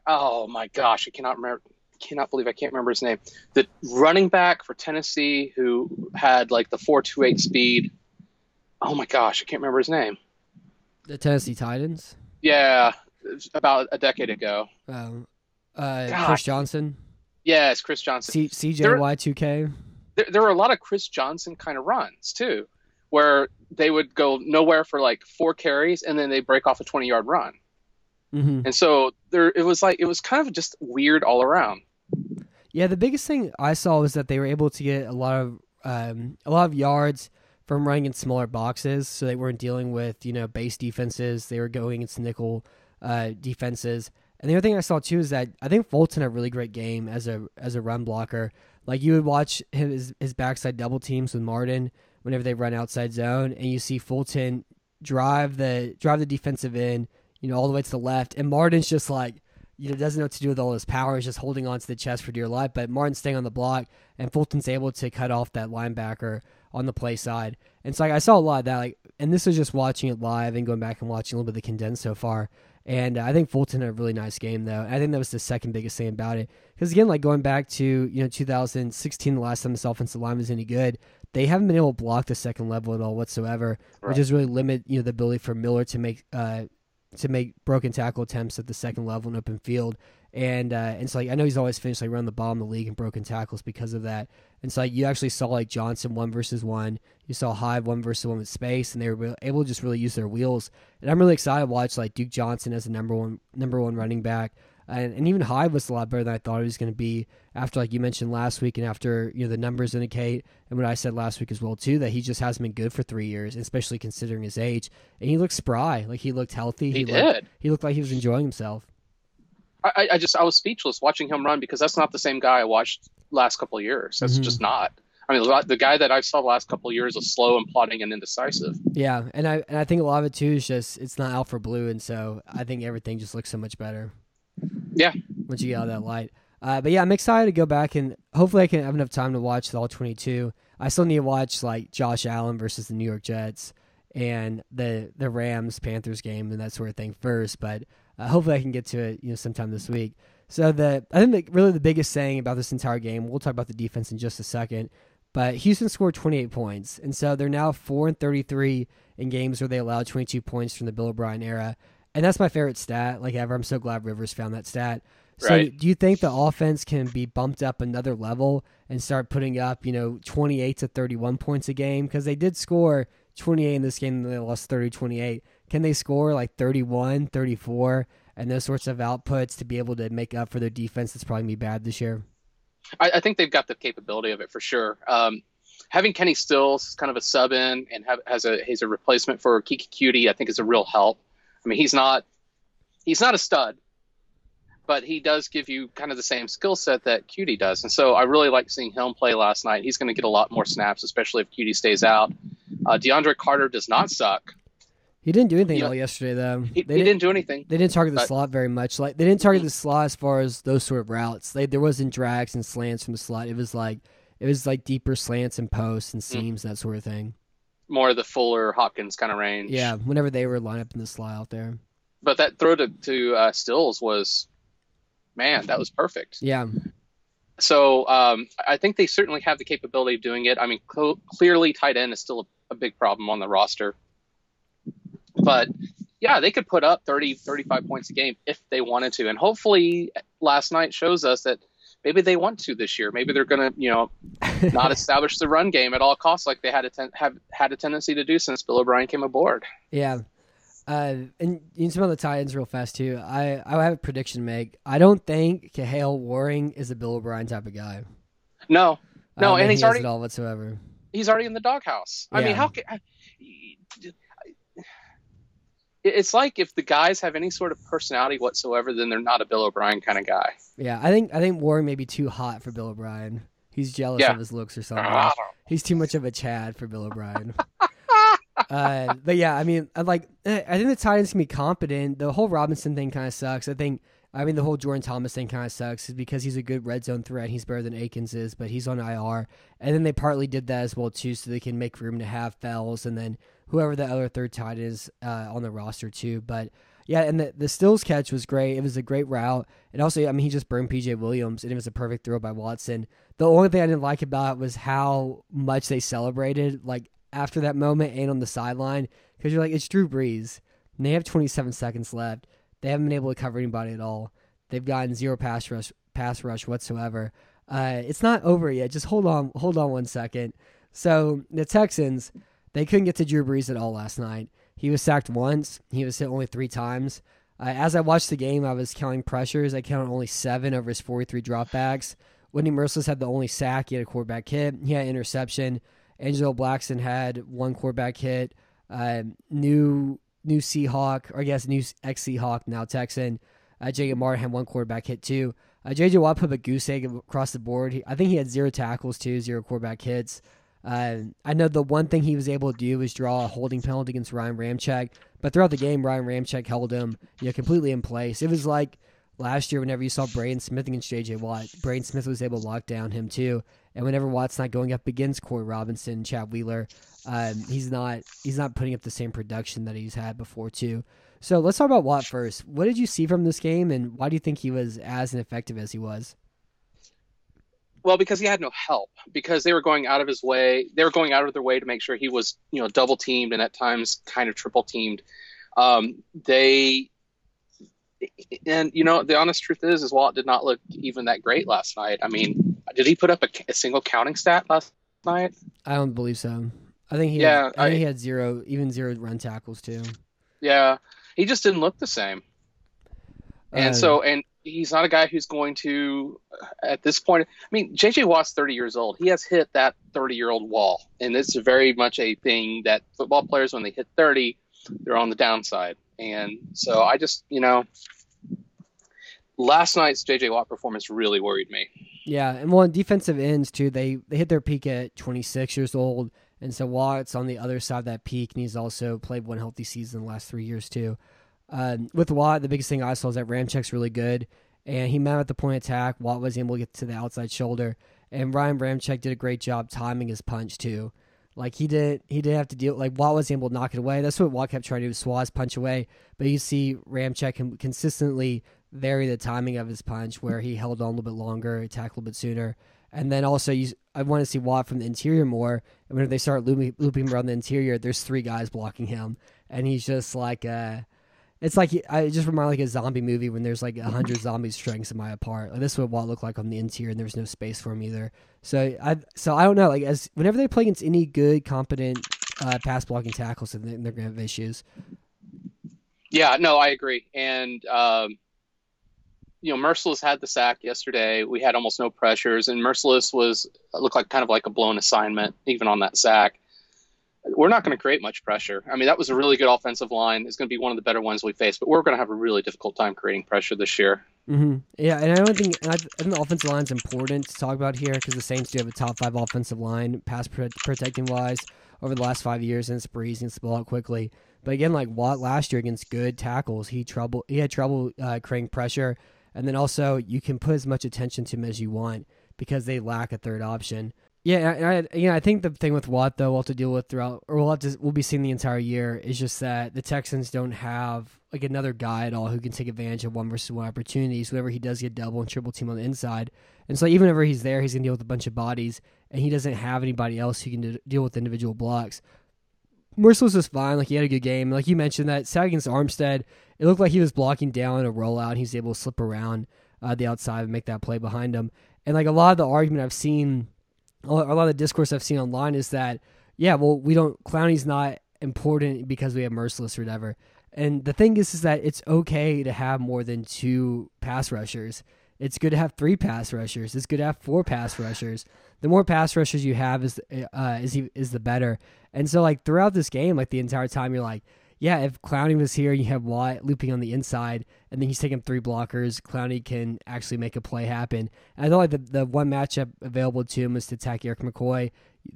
Speaker 2: Oh my gosh, I cannot remember. Cannot believe I can't remember his name. The running back for Tennessee who had like the four two eight speed. Oh my gosh, I can't remember his name.
Speaker 1: The Tennessee Titans.
Speaker 2: Yeah, about a decade ago.
Speaker 1: Um, uh, Chris Johnson.
Speaker 2: Yes, Chris Johnson.
Speaker 1: C- CJY2K.
Speaker 2: There, there were a lot of Chris Johnson kind of runs too, where they would go nowhere for like four carries and then they break off a 20 yard run.
Speaker 1: Mm-hmm.
Speaker 2: And so there, it was like it was kind of just weird all around.
Speaker 1: Yeah, the biggest thing I saw was that they were able to get a lot of um, a lot of yards from running in smaller boxes, so they weren't dealing with you know base defenses. They were going into nickel uh, defenses, And the other thing I saw too is that I think Fulton had a really great game as a as a run blocker. Like you would watch his his backside double teams with Martin whenever they run outside zone, and you see Fulton drive the drive the defensive end, you know, all the way to the left, and Martin's just like you know doesn't know what to do with all his power. He's just holding on to the chest for dear life. But Martin's staying on the block, and Fulton's able to cut off that linebacker on the play side. And so like I saw a lot of that. Like, and this is just watching it live and going back and watching a little bit of the condensed so far. And uh, I think Fulton had a really nice game though. I think that was the second biggest thing about it. Because again, like going back to you know 2016, the last time this offensive line was any good, they haven't been able to block the second level at all whatsoever,
Speaker 2: Right.
Speaker 1: which has really limit you know the ability for Miller to make uh, to make broken tackle attempts at the second level in open field. And uh, and so like I know he's always finished like around the bottom of the league in broken tackles because of that. And so like you actually saw like Johnson one versus one, you saw Hyde one versus one with space, and they were able to just really use their wheels. And I'm really excited to watch like Duke Johnson as the number one number one running back. And, and even Hyde was a lot better than I thought he was going to be after, like you mentioned last week, and after you know the numbers indicate, and what I said last week as well too, that he just hasn't been good for three years, especially considering his age. And he looked spry, like he looked healthy.
Speaker 2: He
Speaker 1: looked,
Speaker 2: did.
Speaker 1: He looked like he was enjoying himself.
Speaker 2: I, I just I was speechless watching him run because that's not the same guy I watched last couple of years. That's
Speaker 1: Mhm.
Speaker 2: just not. I mean, the- the guy that I saw the last couple of years was slow and plodding and indecisive.
Speaker 1: Yeah, and I and I think a lot of it too is just it's not Alfred Blue, and so I think everything just looks so much better.
Speaker 2: Yeah.
Speaker 1: Once you get out of that light. Uh, but yeah, I'm excited to go back and hopefully I can have enough time to watch the all 22. I still need to watch like Josh Allen versus the New York Jets and the the Rams Panthers game and that sort of thing first. But uh, hopefully I can get to it you know sometime this week. So the I think that really the biggest saying about this entire game. We'll talk about the defense in just a second. But Houston scored 28 points, and so they're now four and 33 in games where they allowed 22 points from the Bill O'Brien era, and that's my favorite stat. Like ever, I'm so glad Rivers found that stat. So,
Speaker 2: Right.
Speaker 1: do you think the offense can be bumped up another level and start putting up, you know, 28 to 31 points a game? Because they did score 28 in this game, and they lost 30 28. Can they score like 31, 34, and those sorts of outputs to be able to make up for their defense that's probably be bad this year?
Speaker 2: I, I think they've got the capability of it for sure. Um, having Kenny Stills kind of a sub in and have, has a he's a replacement for Keke Coutee, I think is a real help. I mean, he's not he's not a stud, but he does give you kind of the same skill set that Coutee does, and so I really like seeing him play last night. He's going to get a lot more snaps, especially if Coutee stays out. Uh, DeAndre Carter does not suck.
Speaker 1: He didn't do anything
Speaker 2: Yeah.
Speaker 1: all yesterday, though.
Speaker 2: He,
Speaker 1: They
Speaker 2: he didn't do anything.
Speaker 1: They didn't target the
Speaker 2: But-
Speaker 1: slot very much. Like they didn't target the slot as far as those sort of routes. They, there wasn't drags and slants from the slot. It was like it was like deeper slants and posts and seams that sort of thing.
Speaker 2: More of the Fuller Hopkins kind of range.
Speaker 1: Yeah, whenever they were lined up in the slot out there.
Speaker 2: But that throw to, to uh, Stills was, man, that was perfect.
Speaker 1: Yeah,
Speaker 2: So um, I think they certainly have the capability of doing it. I mean, cl- clearly tight end is still a, a big problem on the roster. But yeah, they could put up 30, 35 points a game if they wanted to. And hopefully last night shows us that maybe they want to this year. Maybe they're going to, you know, not establish the run game at all costs like they had a ten- have had a tendency to do since Bill O'Brien came aboard.
Speaker 1: yeah. Uh, and you can some of the Titans real fast too. I I have a prediction to make. I don't think Kahale Warring is a Bill O'Brien type of guy.
Speaker 2: No, No, and he's
Speaker 1: he
Speaker 2: already-
Speaker 1: at all whatsoever.
Speaker 2: he's already in the doghouse. I mean, how can it's like if the guys have any sort of personality whatsoever, then they're not a Bill O'Brien kind of guy.
Speaker 1: Yeah, I think I think Warring may be too hot for Bill O'Brien. He's jealous
Speaker 2: Yeah.
Speaker 1: of his looks or something. He's too much of a Chad for Bill O'Brien. uh, but yeah, I mean, I like. I think the Titans can be competent. The whole Robinson thing kind of sucks. I think. I mean, the whole Jordan Thomas thing kind of sucks is because he's a good red zone threat. He's better than Akins is, but he's on IR. And then they partly did that as well too, so they can make room to have Fells and then whoever the other third tight is uh, on the roster too. But yeah, and the the Stills catch was great. It was a great route, and also, I mean, he just burned PJ Williams, and it was a perfect throw by Watson. The only thing I didn't like about it was how much they celebrated, like after that moment and on the sideline, because you're like, it's Drew Brees, and they have 27 seconds left. They haven't been able to cover anybody at all. They've gotten zero pass rush, pass rush whatsoever. Uh, it's not over yet. Just hold on, hold on one second. So the Texans, they couldn't get to Drew Brees at all last night. He was sacked once. He was hit only three times. Uh, as I watched the game, I was counting pressures. I counted only seven over his 43 dropbacks. Whitney Mercilus had the only sack. He had a quarterback hit. He had interception. Angelo Blackson had one quarterback hit. Uh, new new Seahawk, or I guess new ex Seahawk, now Texan. Uh, Jacob Martin had one quarterback hit too. Uh, JJ Watt put a goose egg across the board. He, I think he had zero tackles too, zero quarterback hits. Uh, I know the one thing he was able to do was draw a holding penalty against Ryan Ramczyk, but throughout the game, Ryan Ramczyk held him you know, completely in place. It was like last year whenever you saw Braden Smith against J.J. Watt, Braden Smith was able to lock down him too. And whenever Watt's not going up against Corey Robinson, Chad Wheeler, um, he's not he's not putting up the same production that he's had before too. So let's talk about Watt first. What did you see from this game, and why do you think he was as ineffective as he was?
Speaker 2: Well, because he had no help, because they were going out of his way, they were going out of their way to make sure he was, you know, double teamed and at times kind of triple teamed. Um, they, and you know, the honest truth is, is Watt did not look even that great last night. I mean, did he put up a, a single counting stat last night?
Speaker 1: I don't believe so. I think he,
Speaker 2: Yeah,
Speaker 1: had, I, think he had zero, even zero run tackles too.
Speaker 2: Yeah, he just didn't look the same. And
Speaker 1: Uh,
Speaker 2: so, and he's not a guy who's going to, at this point, I mean, JJ Watt's 30 years old. He has hit that 30 year old wall. And it's very much a thing that football players, when they hit 30, they're on the downside. And so I just, you know, last night's JJ Watt performance really worried me.
Speaker 1: Yeah, and well, on defensive ends too, they they hit their peak at 26 years old, and so Watt's on the other side of that peak, and he's also played one healthy season the last three years too. Um, with Watt, the biggest thing I saw is that Ramczyk's really good, and he met at the point of attack. Watt was able to get to the outside shoulder, and Ryan Ramczyk did a great job timing his punch too. Like he did, he did have to deal. Like Watt was able to knock it away. That's what Watt kept trying to do: swaz punch away. But you see Ramczyk can consistently vary the timing of his punch, where he held on a little bit longer, attacked a little bit sooner, and then also you. I want to see Watt from the interior more. And when they start looping, looping around the interior, there's three guys blocking him, and he's just like uh It's like I just remind like a zombie movie when there's like a hundred zombies striking somebody apart. Like this is what Watt looked like on the interior, and there was no space for him either. So I so I don't know. Like as whenever they play against any good, competent uh, pass blocking tackles, then they're gonna have issues.
Speaker 2: Yeah, no, I agree. And um, you know, Mercilus had the sack yesterday. We had almost no pressures, and Mercilus was looked like kind of like a blown assignment, even on that sack. We're not going to create much pressure. I mean, that was a really good offensive line. It's going to be one of the better ones we face, but we're going to have a really difficult time creating pressure this year.
Speaker 1: hmm Yeah, and I don't think I, think the offensive line is important to talk about here because the Saints do have a top five offensive line, pass pro- protecting wise, over the last five years, and it's breezing the ball out quickly. But again, like Watt last year against good tackles, he trouble he had trouble uh, creating pressure, and then also you can put as much attention to him as you want because they lack a third option. Yeah, and I, yeah, I think the thing with Watt though, we'll have to deal with throughout, or we'll have to, we'll be seeing the entire year is just that the Texans don't have like another guy at all who can take advantage of one versus one opportunities. Whenever he does get double and triple team on the inside, and so even whenever he's there, he's gonna deal with a bunch of bodies, and he doesn't have anybody else who can de- deal with individual blocks. Mercilus was fine. Like he had a good game. Like you mentioned that sack against Armstead, it looked like he was blocking down a rollout. And he was able to slip around uh, the outside and make that play behind him. And like a lot of the argument I've seen, a lot of the discourse I've seen online is that yeah, well we don't Clowney's not important because we have Mercilus or whatever. And the thing is, is that it's okay to have more than two pass rushers. It's good to have three pass rushers. It's good to have four pass rushers. The more pass rushers you have, is uh, is is the better. And so, like throughout this game, like the entire time, you're like, yeah, if Clowney was here, you have Watt looping on the inside, and then he's taking three blockers. Clowney can actually make a play happen. And I thought like the the one matchup available to him was to attack Erik McCoy.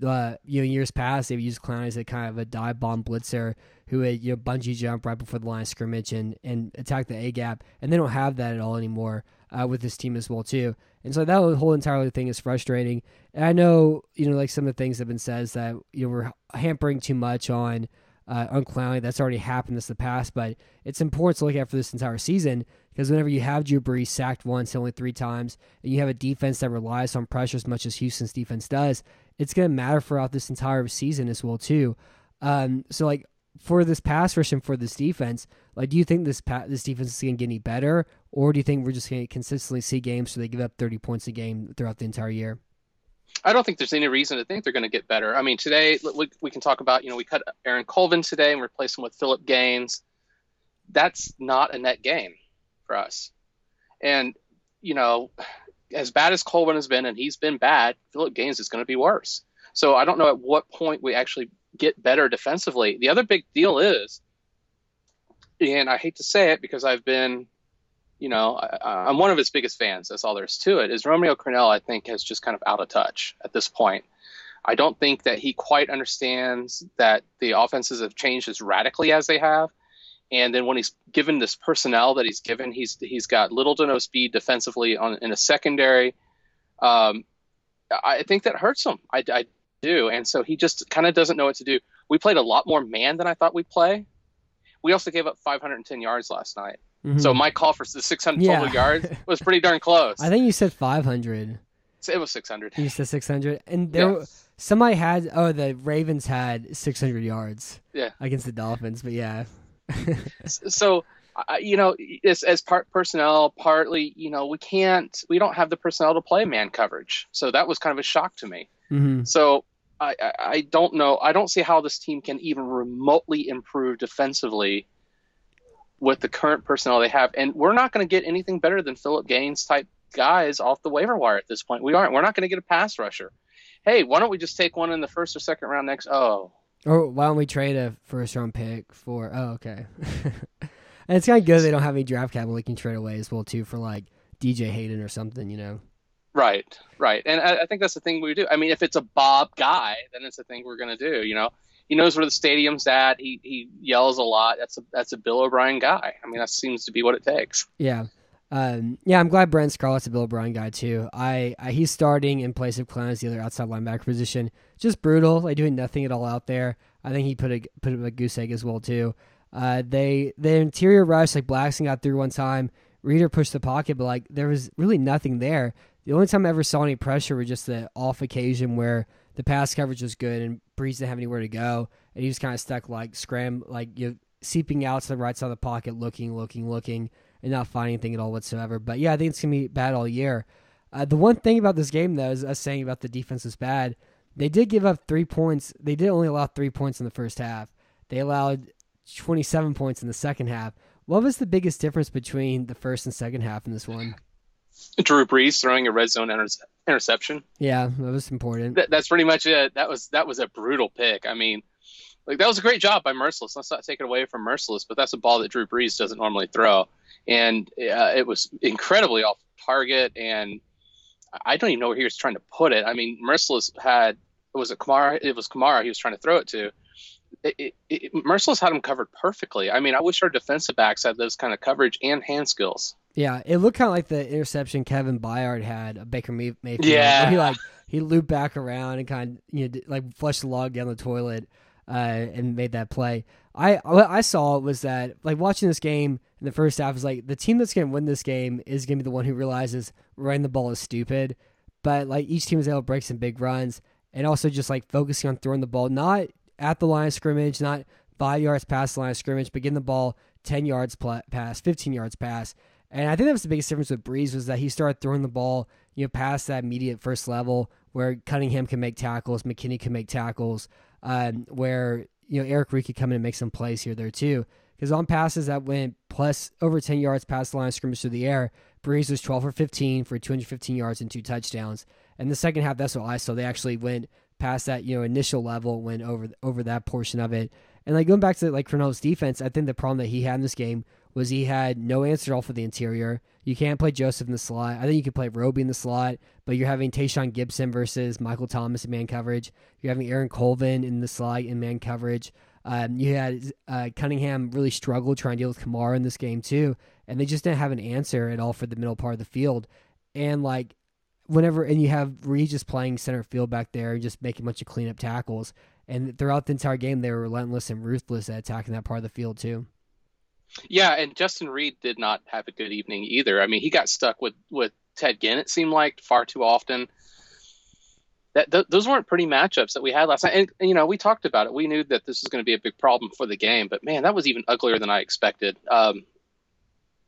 Speaker 1: Uh, you know, years past they've used Clowney as a kind of a dive bomb blitzer who would you know bungee jump right before the line of scrimmage and and attack the A gap, and they don't have that at all anymore uh, with this team as well too. And so that whole entire thing is frustrating. And I know you know like some of the things that have been said is that you know we're hampering too much on uh, on That's already happened this in the past, but it's important to look at for this entire season because whenever you have Drew Brees sacked once, only three times, and you have a defense that relies on pressure as much as Houston's defense does, it's going to matter throughout this entire season as well too. Um, so like for this pass rush and for this defense, like do you think this pa- this defense is going to get any better, or do you think we're just going to consistently see games where they give up thirty points a game throughout the entire year?
Speaker 2: I don't think there's any reason to think they're going to get better. I mean, today we, we can talk about, you know, we cut Aaron Colvin today and replace him with Philip Gaines. That's not a net gain for us. And, you know, as bad as Colvin has been, and he's been bad, Philip Gaines is going to be worse. So I don't know at what point we actually get better defensively. The other big deal is, and I hate to say it because I've been you know, I, am one of his biggest fans. That's all there is to it. Is Romeo Crennel, I think, has just kind of out of touch at this point. I don't think that he quite understands that the offenses have changed as radically as they have. And then when he's given this personnel that he's given, he's he's got little to no speed defensively on in a secondary. Um, I think that hurts him. I, I do, and so he just kind of doesn't know what to do. We played a lot more man than I thought we'd play. We also gave up 510 yards last night. Mm-hmm. So my call for the 600 yeah. total yards was pretty darn close.
Speaker 1: I think you said 500.
Speaker 2: It was 600.
Speaker 1: You said 600, and there somebody had oh the Ravens had 600 yards.
Speaker 2: Yeah.
Speaker 1: Against the Dolphins, but yeah.
Speaker 2: so uh, you know, as, as part personnel, partly, you know, we can't, we don't have the personnel to play man coverage. So that was kind of a shock to me.
Speaker 1: Mm-hmm.
Speaker 2: So I, I, I don't know. I don't see how this team can even remotely improve defensively with the current personnel they have. And we're not going to get anything better than Philip Gaines type guys off the waiver wire at this point. We aren't. We're not going to get a pass rusher. Hey, why don't we just take one in the first or second round next? Oh.
Speaker 1: Or why don't we trade a first round pick for? Oh, okay. and it's kind of good they don't have any draft capital they can trade away as well too for like DJ Hayden or something, you know.
Speaker 2: Right, right, and I, I, think that's the thing we do. I mean, if it's a Bob guy, then it's the thing we're going to do. You know, he knows where the stadium's at. He he yells a lot. That's a that's a Bill O'Brien guy. I mean, that seems to be what it takes.
Speaker 1: Yeah. Um, yeah, I'm glad Brennan Scarlett's a Bill O'Brien guy too. I, I he's starting in place of Clown as the other outside linebacker position. Just brutal, like doing nothing at all out there. I think he put a put a goose egg as well too. Uh, they the interior rush like Blackson got through one time. Reader pushed the pocket, but like there was really nothing there. The only time I ever saw any pressure was just the off occasion where the pass coverage was good and Brees didn't have anywhere to go, and he was kind of stuck like scram, like you seeping out to the right side of the pocket, looking, looking, looking, and not finding anything at all whatsoever. But yeah, I think it's gonna be bad all year. Uh, the one thing about this game, though, is us saying about the defense was bad. They did give up three points. They did only allow three points in the first half. They allowed 27 points in the second half. What was the biggest difference between the first and second half in this one?
Speaker 2: Drew Brees throwing a red zone inter- interception.
Speaker 1: Yeah, that was important.
Speaker 2: Th- that's pretty much it. That was that was a brutal pick. I mean, like that was a great job by Mercilus. Let's not take it away from Mercilus, but that's a ball that Drew Brees doesn't normally throw, and uh, it was incredibly off target. And I don't even know where he was trying to put it. I mean, Mercilus had it was it Kamara? It was Kamara he was trying to throw it to. It, it, it, Mercilus had him covered perfectly. I mean, I wish our defensive backs had those kind of coverage and hand skills.
Speaker 1: Yeah, it looked kind of like the interception Kevin Byard had a Baker Mayfield.
Speaker 2: Yeah,
Speaker 1: he like he looped back around and kind of you know like flushed the log down the toilet uh, and made that play. I what I saw was that like watching this game in the first half is like the team that's going to win this game is going to be the one who realizes running the ball is stupid, but like each team is able to break some big runs and also just like focusing on throwing the ball not at the line of scrimmage, not five yards past the line of scrimmage, but getting the ball ten yards past, fifteen yards past and I think that was the biggest difference with Brees was that he started throwing the ball, you know, past that immediate first level where Cunningham can make tackles, McKinney can make tackles, um, where you know Eric Reid could come in and make some plays here there too. Because on passes that went plus over 10 yards past the line of scrimmage through the air, Brees was 12 for 15 for 215 yards and two touchdowns. And the second half, that's what I saw. They actually went past that you know initial level, went over over that portion of it. And like going back to like Crennel's defense, I think the problem that he had in this game was he had no answer at all for the interior. You can't play Joseph in the slot. I think you could play Roby in the slot, but you're having Tashaun Gipson versus Michael Thomas in man coverage. You're having Aaron Colvin in the slot in man coverage. Um, you had uh, Cunningham really struggled trying to deal with Kamara in this game too, and they just didn't have an answer at all for the middle part of the field. And like whenever, and you have Reid just playing center field back there and just making a bunch of cleanup tackles. And throughout the entire game, they were relentless and ruthless at attacking that part of the field too.
Speaker 2: Yeah, and Justin Reid did not have a good evening either. I mean, he got stuck with with Ted Ginn. It seemed like far too often. That th- those weren't pretty matchups that we had last night. And, and, you know, we talked about it. We knew that this was going to be a big problem for the game. But man, that was even uglier than I expected. Um,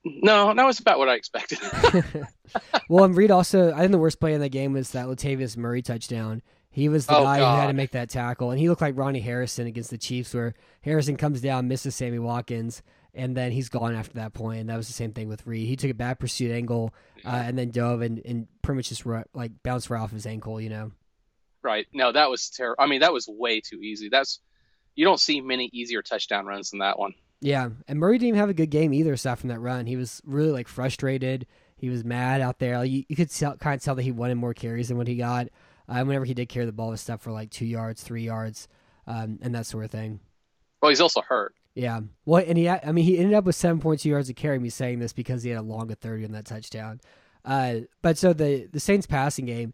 Speaker 2: no, that was about what I expected.
Speaker 1: well, and Reid also, I think the worst play in the game was that Latavius Murray touchdown. He was the oh, guy God. who had to make that tackle, and he looked like Ronnie Harrison against the Chiefs, where Harrison comes down, misses Sammy Watkins, and then he's gone after that point. And that was the same thing with Reid. He took a bad pursuit angle uh, and then dove and, and pretty much just like bounced right off his ankle, you know.
Speaker 2: Right. No, that was terrible. I mean, that was way too easy. That's you don't see many easier touchdown runs than that one.
Speaker 1: Yeah, and Murray didn't even have a good game either. Aside from that run, he was really like frustrated. He was mad out there. You, you could tell, kind of tell that he wanted more carries than what he got. Uh, whenever he did carry the ball, it was stuff for like two yards, three yards, um, and that sort of thing.
Speaker 2: Well, he's also hurt.
Speaker 1: Yeah. Well, and he, I mean, he ended up with 7.2 yards of carry. Me saying this because he had a long of 30 on that touchdown. Uh, but so the the Saints passing game,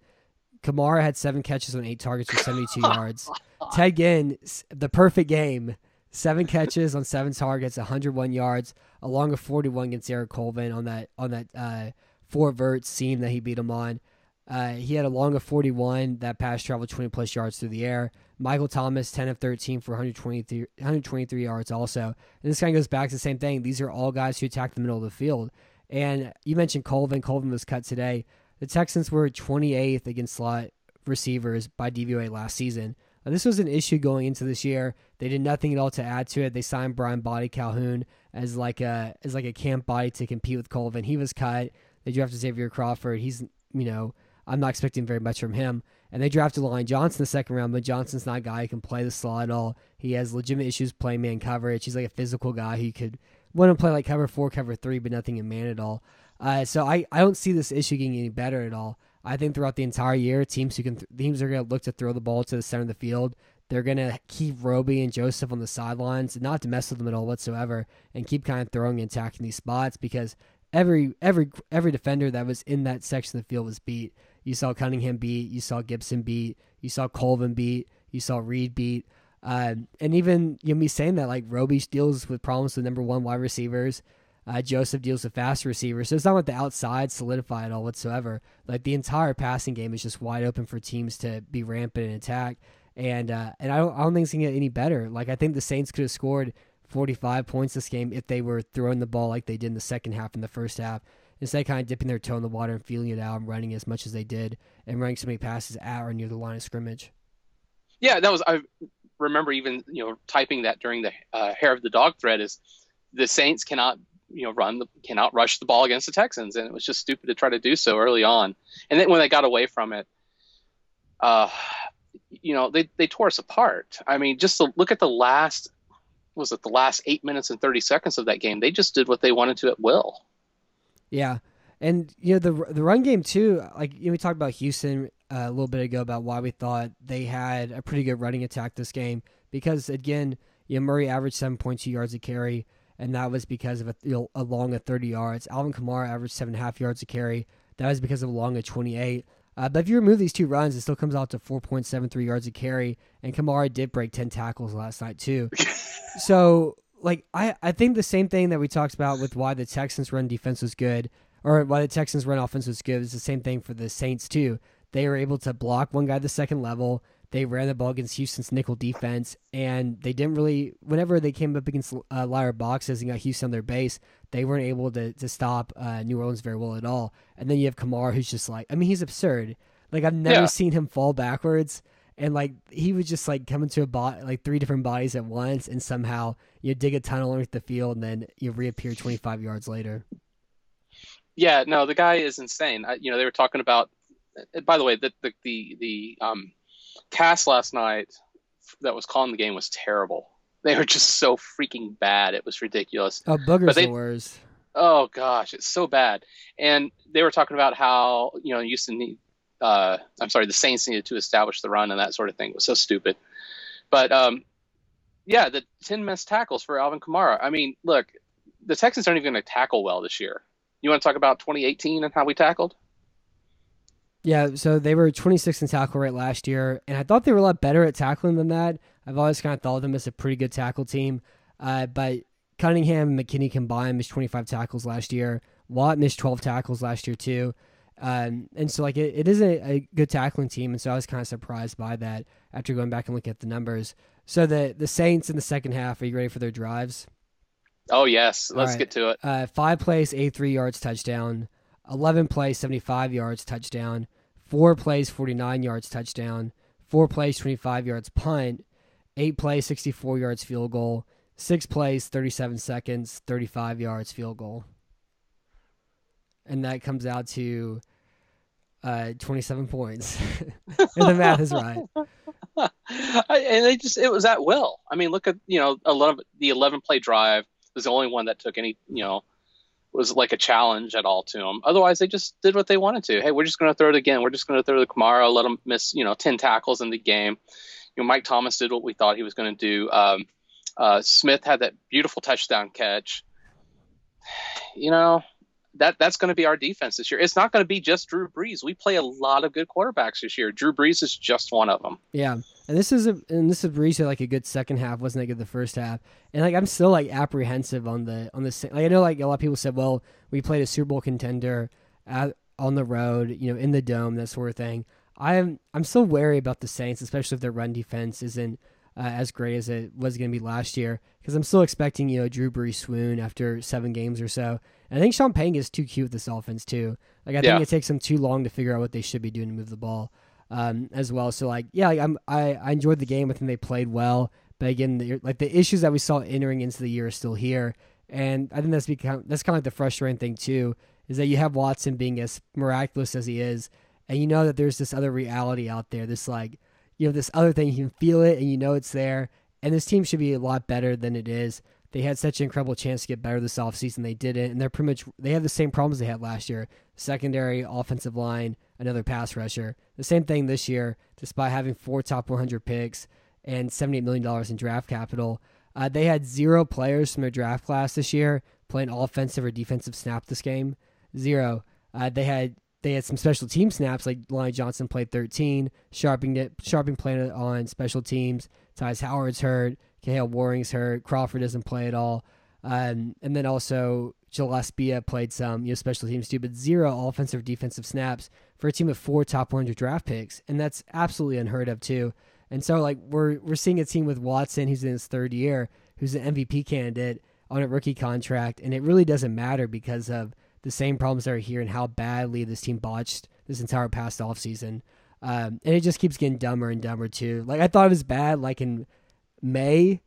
Speaker 1: Kamara had seven catches on eight targets for 72 yards. Ted Ginn, the perfect game, seven catches on seven targets, 101 yards, along with 41 against Eric Colvin on that on that uh, four vert seam that he beat him on. Uh, he had a long of 41 that pass traveled 20 plus yards through the air. Michael Thomas, 10 of 13 for 123, 123 yards also. And this kind of goes back to the same thing. These are all guys who attack the middle of the field. And you mentioned Colvin. Colvin was cut today. The Texans were 28th against slot receivers by DVOA last season. Now, this was an issue going into this year. They did nothing at all to add to it. They signed Briean Boddy-Calhoun as like a as like a camp body to compete with Colvin. He was cut. They drafted Xavier Crawford. He's you know I'm not expecting very much from him. And they drafted Lonnie Johnson the second round, but Johnson's not a guy who can play the slot at all. He has legitimate issues playing man coverage. He's like a physical guy who could want to play like cover four, cover three, but nothing in man at all. Uh, so I, I don't see this issue getting any better at all. I think throughout the entire year, teams who can th- teams are going to look to throw the ball to the center of the field. They're going to keep Roby and Joseph on the sidelines, not to mess with them at all whatsoever, and keep kind of throwing and attacking these spots because every every every defender that was in that section of the field was beat. You saw Cunningham beat, you saw Gipson beat, you saw Colvin beat, you saw Reid beat. Uh, and even you know, me saying that, like Roby deals with problems with number one wide receivers. Uh, Joseph deals with fast receivers. So it's not like the outside solidify at all whatsoever. Like the entire passing game is just wide open for teams to be rampant and attack. And uh, and I don't, I don't think it's gonna get any better. Like I think the Saints could have scored 45 points this game if they were throwing the ball like they did in the second half and the first half. Instead of kind of dipping their toe in the water and feeling it out and running as much as they did and running so many passes at or near the line of scrimmage.
Speaker 2: Yeah, that was I remember even you know typing that during the uh, hair of the dog thread is the Saints cannot you know run the cannot rush the ball against the Texans, and it was just stupid to try to do so early on. And then when they got away from it, uh, you know they they tore us apart. I mean, just look at the last was it the last eight minutes and thirty seconds of that game? They just did what they wanted to at will.
Speaker 1: Yeah, and you know the the run game too. Like you know, we talked about Houston uh, a little bit ago about why we thought they had a pretty good running attack this game because again, you know, Murray averaged seven point two yards a carry and that was because of a, you know, a long of 30 yards. Alvin Kamara averaged seven and a half yards a carry. That was because of a long of 28. Uh, but if you remove these two runs, it still comes out to 4.73 yards a carry. And Kamara did break 10 tackles last night, too. so, like, I, I think the same thing that we talked about with why the Texans' run defense was good, or why the Texans' run offense was good, is the same thing for the Saints, too. They were able to block one guy at the second level. They ran the ball against Houston's nickel defense, and they didn't really. Whenever they came up against uh, liar boxes and got Houston on their base, they weren't able to to stop uh, New Orleans very well at all. And then you have Kamara, who's just like, I mean, he's absurd. Like I've never
Speaker 2: Yeah.
Speaker 1: seen him fall backwards, and like he was just like coming to a bot like three different bodies at once, and somehow you dig a tunnel underneath the field, and then you reappear 25 yards later.
Speaker 2: Yeah, no, the guy is insane. I, you know, they were talking about. By the way, the the the, the um, cast last night that was calling the game was terrible. They were just so freaking bad. It was ridiculous.
Speaker 1: Oh, Booger's
Speaker 2: they-
Speaker 1: the worst.
Speaker 2: Oh gosh, it's so bad. And they were talking about how you know Houston need. Uh, I'm sorry, the Saints needed to establish the run and that sort of thing. It was so stupid. But um, yeah, the ten missed tackles for Alvin Kamara. I mean, look, the Texans aren't even going to tackle well this year. You want to talk about 2018 and how we tackled?
Speaker 1: Yeah, so they were 26th in tackle rate last year, and I thought they were a lot better at tackling than that. I've always kind of thought of them as a pretty good tackle team, uh, but Cunningham and McKinney combined missed 25 tackles last year. Watt missed 12 tackles last year too, um, and so like it, it is a, a good tackling team, and so I was kind of surprised by that after going back and looking at the numbers. So the the Saints in the second half, are you ready for their drives?
Speaker 2: Oh yes, let's
Speaker 1: right.
Speaker 2: get to it.
Speaker 1: Uh, five plays, 83 yards, touchdown. 11 plays, 75 yards, touchdown. Four plays, 49 yards, touchdown. Four plays, 25 yards, punt. Eight plays, 64 yards, field goal. Six plays, 37 seconds, 35 yards, field goal. And that comes out to uh, 27 points. and the math is right.
Speaker 2: I, and they just it was at will. I mean, look at you know a lot of the 11 play drive. was the only one that took any, you know, was like a challenge at all to him. Otherwise, they just did what they wanted to. Hey, we're just going to throw it again. We're just going to throw the Kamara, let him miss, you know, 10 tackles in the game. You know, Mike Thomas did what we thought he was going to do. Um, uh, Smith had that beautiful touchdown catch. You know, that that's going to be our defense this year. It's not going to be just Drew Brees. We play a lot of good quarterbacks this year. Drew Brees is just one of them.
Speaker 1: Yeah, and this is a and this is Brees had like a good second half. wasn't that good the first half? And like I'm still like apprehensive on the on the like I know like a lot of people said, well, we played a Super Bowl contender at, on the road, you know, in the dome, that sort of thing. I'm I'm still wary about the Saints, especially if their run defense isn't uh, as great as it was going to be last year, because I'm still expecting you know Drew Brees swoon after seven games or so. And I think Sean Payton is too cute with this offense too. Like I
Speaker 2: Yeah.
Speaker 1: think it takes them too long to figure out what they should be doing to move the ball um, as well. So like yeah, like, I'm I, I enjoyed the game. I think they played well, but again, the, like the issues that we saw entering into the year are still here, and I think that's become that's kind of like the frustrating thing too is that you have Watson being as miraculous as he is, and you know that there's this other reality out there, this like you know this other thing you can feel it and you know it's there, and this team should be a lot better than it is. They had such an incredible chance to get better this offseason. They didn't, and they're pretty much they have the same problems they had last year: secondary, offensive line, another pass rusher. The same thing this year, despite having four top 100 picks and 78 million dollars in draft capital. Uh, they had zero players from their draft class this year playing offensive or defensive snap this game. Zero. Uh, they had they had some special team snaps like Lonnie Johnson played 13. Scharping it, Scharping played on special teams. Tytus Howard's hurt. Kahale Warring's hurt. Crawford doesn't play at all. Um, and then also Gillespie played some you know special teams too, but zero offensive defensive snaps for a team of four top 100 draft picks, and that's absolutely unheard of too. And so like we're we're seeing a team with Watson who's in his third year, who's an MVP candidate on a rookie contract, and it really doesn't matter because of the same problems that are here and how badly this team botched this entire past offseason. Um, and it just keeps getting dumber and dumber too. Like I thought it was bad like in May,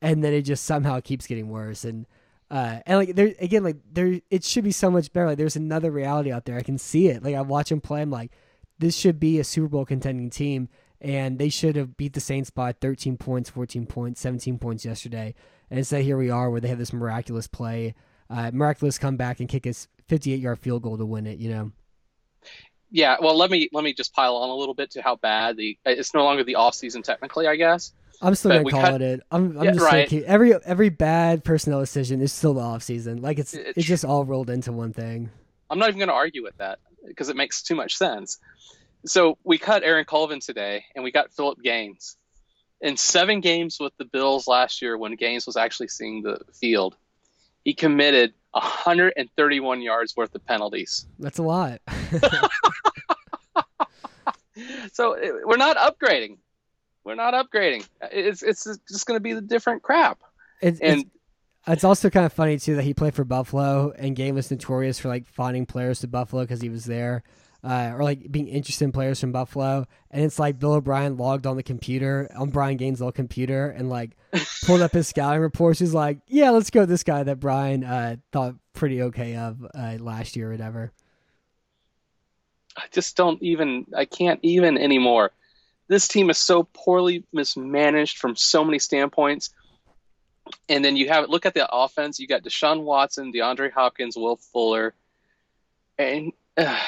Speaker 1: and then it just somehow keeps getting worse. And uh, and like there again, like there it should be so much better. Like there's another reality out there. I can see it. Like I watch them play. I'm like, this should be a Super Bowl contending team, and they should have beat the Saints by 13 points, 14 points, 17 points yesterday. And instead, here we are, where they have this miraculous play, uh, miraculous comeback, and kick his 58 yard field goal to win it. You know.
Speaker 2: Yeah, well, let me let me just pile on a little bit to how bad the it's no longer the off season technically, I guess.
Speaker 1: I'm still
Speaker 2: But
Speaker 1: gonna call
Speaker 2: cut-
Speaker 1: it. I'm, I'm
Speaker 2: Yeah,
Speaker 1: just
Speaker 2: right.
Speaker 1: saying every every bad personnel decision is still the off season. Like it's
Speaker 2: It-
Speaker 1: it's just all rolled into one thing.
Speaker 2: I'm not even going to argue with that because it makes too much sense. So we cut Aaron Colvin today, and we got Philip Gaines. In seven games with the Bills last year, when Gaines was actually seeing the field, he committed 131 yards worth of penalties.
Speaker 1: That's a lot.
Speaker 2: So we're not upgrading. We're not upgrading. It's it's just going to be the different crap.
Speaker 1: It's,
Speaker 2: And
Speaker 1: it's it's also kind of funny too that he played for Buffalo and Gaine was notorious for like finding players to Buffalo because he was there, uh, or like being interested in players from Buffalo. And it's like Bill O'Brien logged on the computer on Brian Gaine's little computer and like pulled up his scouting reports. He's like, "Yeah, let's go with this guy that Brian uh, thought pretty okay of uh, last year or whatever."
Speaker 2: I just don't even I can't even anymore. This team is so poorly mismanaged from so many standpoints. And then you have look at the offense. You got Deshaun Watson, DeAndre Hopkins, Will Fuller, and uh,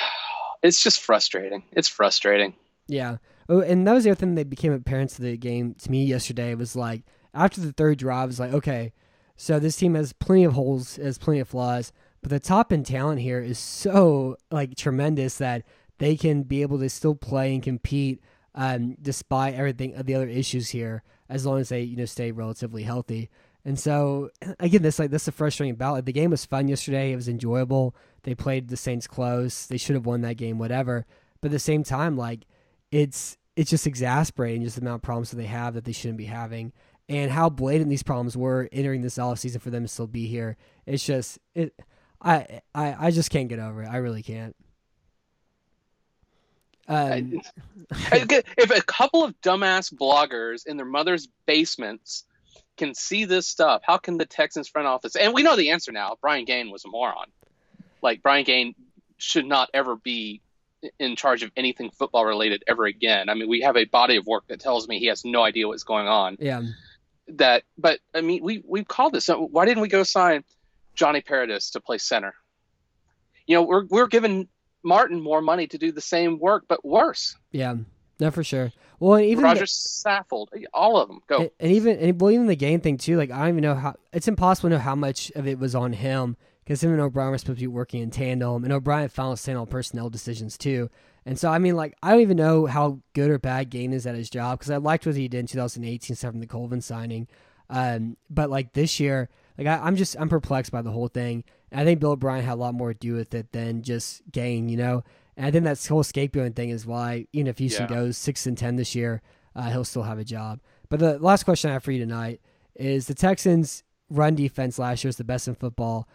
Speaker 2: it's just frustrating. It's frustrating.
Speaker 1: Yeah. Oh, and that was the other thing that became apparent to the game to me yesterday was like after the third drive, was like, okay, so this team has plenty of holes, has plenty of flaws, but the top end talent here is so like tremendous that they can be able to still play and compete um, despite everything of the other issues here, as long as they you know stay relatively healthy. And so again, this like this is a frustrating about. Like, the game was fun yesterday; it was enjoyable. They played the Saints close. They should have won that game, whatever. But at the same time, like it's it's just exasperating just the amount of problems that they have that they shouldn't be having and how blatant these problems were entering this off season for them to still be here. It's just it I I, I just can't get over it. I really can't. Um,
Speaker 2: if a couple of dumbass bloggers in their mother's basements can see this stuff, how can the Texans front office? And we know the answer now. Brian Gaine was a moron. Like Brian Gaine should not ever be in charge of anything football related ever again. I mean, we have a body of work that tells me he has no idea what's going on.
Speaker 1: yeah.
Speaker 2: that, but I mean, we we've called this. So why didn't we go sign Johnny Paradis to play center? You know, we're we're giving Martin more money to do the same work, but worse.
Speaker 1: Yeah, no, for sure. Well, and even
Speaker 2: Rodger Saffold, all of them go.
Speaker 1: And, even and well, even the game thing too. Like I don't even know how. It's impossible to know how much of it was on him because him and O'Brien were supposed to be working in tandem, and O'Brien found saying all personnel decisions too. And so, I mean, like, I don't even know how good or bad Gaine is at his job because I liked what he did in 2018, stuff from the Colvin signing. Um, but like this year, like I, am just I'm perplexed by the whole thing. And I think Bill O'Brien had a lot more to do with it than just Gaine, you know. And I think that whole scapegoating thing is why even if Houston yeah. goes six and ten this year, uh, he'll still have a job. But the last question I have for you tonight is the Texans' run defense last year was the best in football.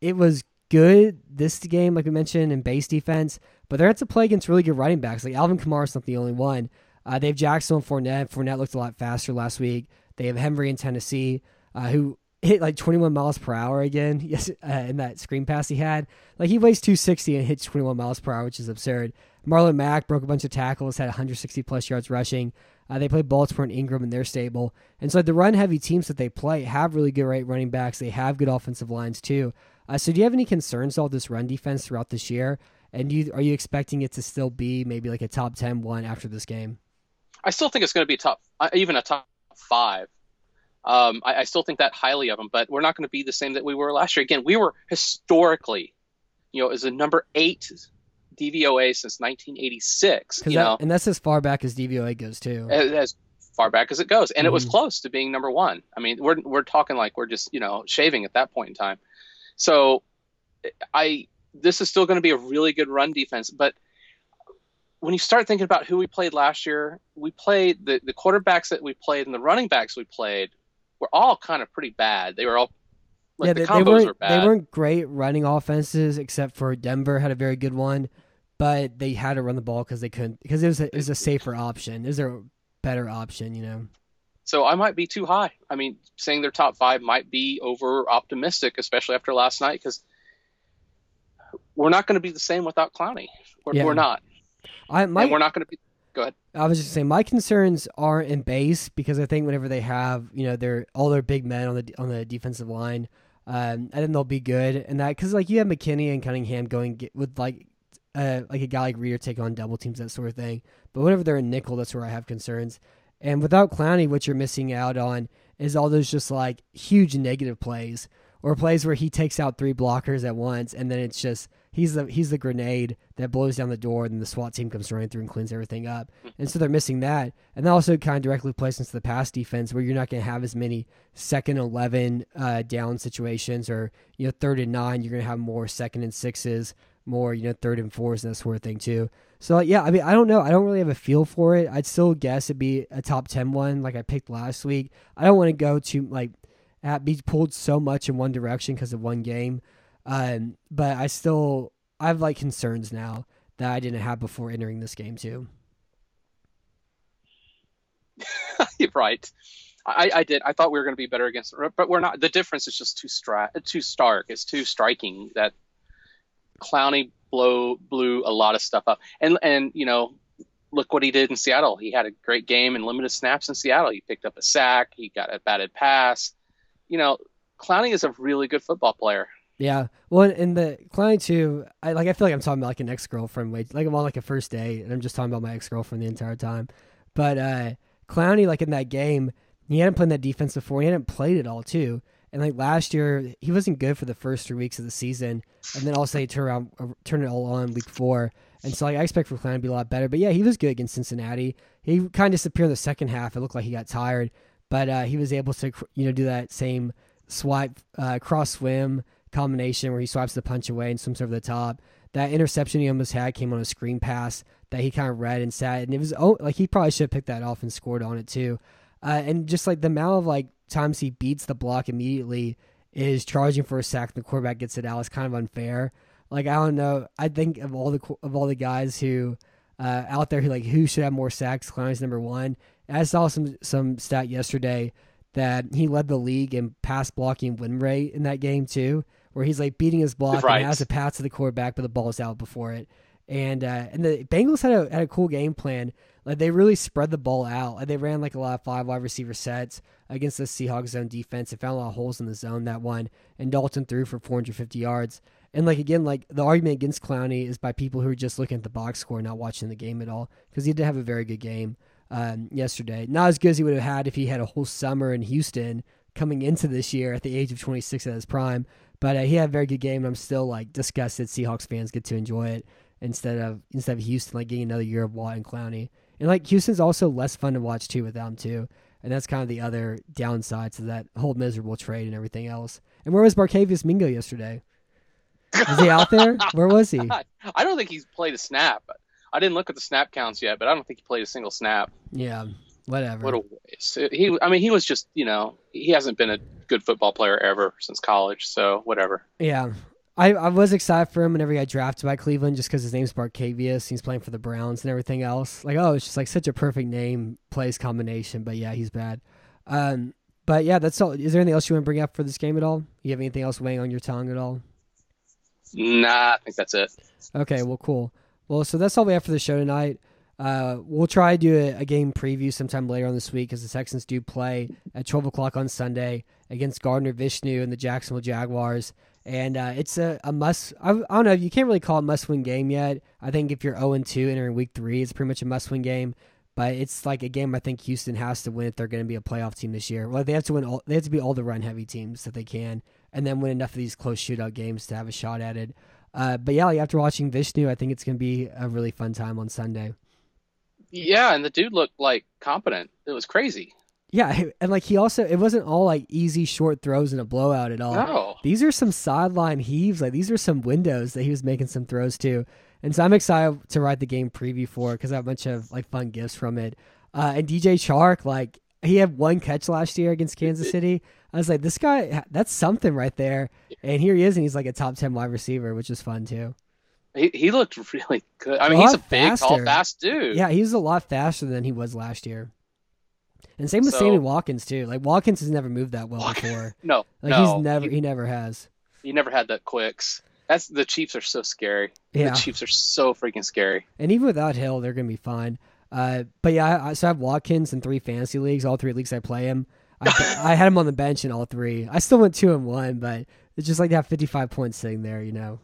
Speaker 1: It was good this game, like we mentioned, in base defense, but they're have to play against really good running backs. Like Alvin Kamara is not the only one. Uh, they have Jackson and Fournette. Fournette looked a lot faster last week. They have Henry in Tennessee, uh, who hit like 21 miles per hour again yes, uh, in that screen pass he had. Like he weighs 260 and hits 21 miles per hour, which is absurd. Marlon Mack broke a bunch of tackles, had 160 plus yards rushing. Uh, they play Baltimore and Ingram in their stable. And so the run heavy teams that they play have really good right running backs. They have good offensive lines too. Uh, so, do you have any concerns about this run defense throughout this year? And you, are you expecting it to still be maybe like a top 10 one after this game?
Speaker 2: I still think it's going to be top, uh, even a top five. Um, I, I, still think that highly of them, but we're not going to be the same that we were last year. Again, we were historically, you know, as a number eight DVOA since 1986. You
Speaker 1: that,
Speaker 2: know,
Speaker 1: and that's as far back as DVOA goes too.
Speaker 2: As, as far back as it goes, and mm-hmm. it was mm-hmm. close to being number one. I mean, we're we're talking like we're just you know shaving at that point in time. So I this is still going to be a really good run defense, but when you start thinking about who we played last year, we played the, the quarterbacks that we played and the running backs we played were all kind of pretty bad. They were all like,
Speaker 1: yeah,
Speaker 2: the
Speaker 1: they, they, weren't, were they weren't great running offenses except for Denver had a very good one, but they had to run the ball because they couldn't because it was a, it was a safer option. Is there a better option? You know.
Speaker 2: So I might be too high. I mean, saying they're top five might be over optimistic, especially after last night, because we're not going to be the same without Clowney. We're, yeah. we're not. I my, and we're not going to be. Go ahead.
Speaker 1: I was just saying my concerns are in base because I think whenever they have you know they're all their big men on the on the defensive line, um, I think they'll be good and that because like you have McKinney and Cunningham going with like uh, like a guy like Reader take on double teams that sort of thing. But whenever they're in nickel, that's where I have concerns. And without Clowney, what you're missing out on is all those just like huge negative plays or plays where he takes out three blockers at once and then it's just he's the he's the grenade that blows down the door and then the SWAT team comes running through and cleans everything up. And so they're missing that. And that also kind of directly plays into the pass defense where you're not going to have as many second 11 uh, down situations or you know third and 9 you're going to have more second and 6s, more you know third and 4s and that sort of thing too. So yeah, I mean, I don't know. I don't really have a feel for it. I'd still guess it'd be a top ten one, like I picked last week. I don't want to go to like at be pulled so much in one direction because of one game. Um, but I still I have like concerns now that I didn't have before entering this game too.
Speaker 2: right. I, I did. I thought we were going to be better against, but we're not. The difference is just too stra- too stark. It's too striking that Clowney blow blew a lot of stuff up. And and you know, look what he did in Seattle. He had a great game and limited snaps in Seattle. He picked up a sack. He got a batted pass. You know, Clowney is a really good football player.
Speaker 1: Yeah. Well, in the Clowney too, I like. I feel like I'm talking about like an ex girlfriend. Like I'm on like a first date, and I'm just talking about my ex girlfriend the entire time. But uh Clowney, like in that game, he hadn't played that defense before. He hadn't played it all too. And like last year, he wasn't good for the first three weeks of the season, and then also he turned around, uh, turned it all on week four. And so like I expect for Clown to be a lot better. But yeah, he was good against Cincinnati. He kind of disappeared in the second half. It looked like he got tired, but uh, he was able to you know do that same swipe uh, cross swim combination where he swipes the punch away and swims over the top. That interception he almost had came on a screen pass that he kind of read and sat, and it was oh like he probably should have picked that off and scored on it too. Uh, and just like the amount of like times he beats the block immediately is charging for a sack and the quarterback gets it out It's kind of unfair. Like I don't know. I think of all the of all the guys who uh, out there who like who should have more sacks, Clowney's number one. And I saw some some stat yesterday that he led the league in pass blocking win rate in that game too, where he's like beating his block right. and has a pass to the quarterback, but the ball's out before it. And uh, and the Bengals had a had a cool game plan Like they really spread the ball out. Like they ran like a lot of five wide receiver sets against the Seahawks zone defense. It found a lot of holes in the zone that one. And Dalton threw for 450 yards. And like again, like the argument against Clowney is by people who are just looking at the box score, not watching the game at all, because he did have a very good game um, yesterday. Not as good as he would have had if he had a whole summer in Houston coming into this year at the age of 26 at his prime. But uh, he had a very good game, and I'm still like disgusted Seahawks fans get to enjoy it instead of instead of Houston like getting another year of Watt and Clowney. And like Houston's also less fun to watch too without him too. And that's kind of the other downside to that whole miserable trade and everything else. And where was Barkevious Mingo yesterday? Was he out there? Where was he?
Speaker 2: I don't think he's played a snap. I didn't look at the snap counts yet, but I don't think he played a single snap.
Speaker 1: Yeah, whatever.
Speaker 2: What a waste. He, I mean, he was just, you know, he hasn't been a good football player ever since college. So whatever.
Speaker 1: Yeah, I, I was excited for him whenever he got drafted by Cleveland, just because his name's Barkevious. He's playing for the Browns and everything else. Like, oh, it's just like such a perfect name place combination. But yeah, he's bad. Um, but yeah, that's all. Is there anything else you want to bring up for this game at all? You have anything else weighing on your tongue at all?
Speaker 2: Nah, I think that's it.
Speaker 1: Okay, well, cool. Well, so that's all we have for the show tonight. Uh, we'll try to do a, a, game preview sometime later on this week because the Texans do play at 12 o'clock on Sunday against Gardner Minshew and the Jacksonville Jaguars. And uh, it's a, a must. I, I, don't know. You can't really call it must win game yet. I think if you're 0 2 entering week three, it's pretty much a must win game. But it's like a game I think Houston has to win if they're going to be a playoff team this year. Well, they have to win. All, they have to be all the run heavy teams that they can, and then win enough of these close shootout games to have a shot at it. Uh, but yeah, like after watching Vishnu, I think it's going to be a really fun time on Sunday.
Speaker 2: Yeah, and the dude looked like competent. It was crazy.
Speaker 1: Yeah, and like he also, it wasn't all like easy short throws and a blowout at all.
Speaker 2: No.
Speaker 1: These are some sideline heaves. Like these are some windows that he was making some throws to. And so I'm excited to write the game preview for because I have a bunch of like fun gifts from it. Uh, and DJ Chark, like he had one catch last year against Kansas City. I was like, this guy, that's something right there. And here he is, and he's like a top ten wide receiver, which is fun too.
Speaker 2: He, he looked really good. I mean, a he's a big, faster. tall, fast dude.
Speaker 1: Yeah, he's a lot faster than he was last year. And same with so, Sammy Watkins too. Like Watkins has never moved that well before.
Speaker 2: no,
Speaker 1: like
Speaker 2: no,
Speaker 1: he's never he, he never has.
Speaker 2: He never had that quicks. That's the Chiefs are so scary. Yeah. The Chiefs are so freaking scary.
Speaker 1: And even without Hill, they're gonna be fine. Uh, but yeah, I, so I have Watkins in three fantasy leagues. All three leagues I play him. I, I had him on the bench in all three. I still went two and one, but it's just like to have fifty five points sitting there, you know.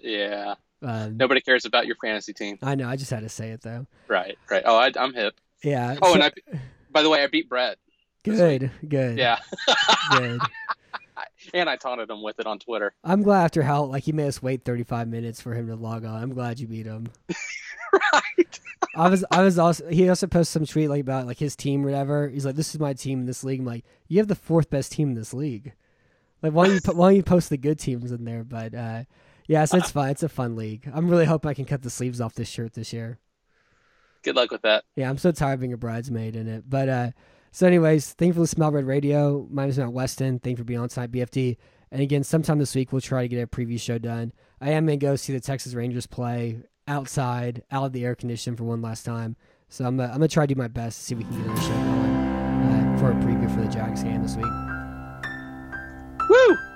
Speaker 2: Yeah. Um, Nobody cares about your fantasy team.
Speaker 1: I know. I just had to say it though.
Speaker 2: Right. Right. Oh, I, am hip.
Speaker 1: Yeah.
Speaker 2: Oh, and I. By the way, I beat Brett.
Speaker 1: Good. Good.
Speaker 2: Yeah.
Speaker 1: good.
Speaker 2: And I taunted him with it on Twitter.
Speaker 1: I'm glad after how like he made us wait 35 minutes for him to log on. I'm glad you beat him.
Speaker 2: right.
Speaker 1: I was I was also he also posted some tweet like about like his team or whatever. He's like, "This is my team in this league." I'm like, "You have the fourth best team in this league." Like, why don't you why don't you post the good teams in there? But uh, yeah, so it's fun. It's a fun league. I'm really hoping I can cut the sleeves off this shirt this year.
Speaker 2: Good luck with that.
Speaker 1: Yeah, I'm so tired of being a bridesmaid in it. But uh, so, anyways, thank you for listening to Red Radio. My name is Matt Weston. Thank you for being on tonight, BFD. And again, sometime this week we'll try to get a preview show done. I am gonna go see the Texas Rangers play outside, out of the air condition for one last time. So I'm, uh, I'm gonna try to do my best to see if we can get a show going uh, for a preview for the Jags game this week.
Speaker 2: Woo!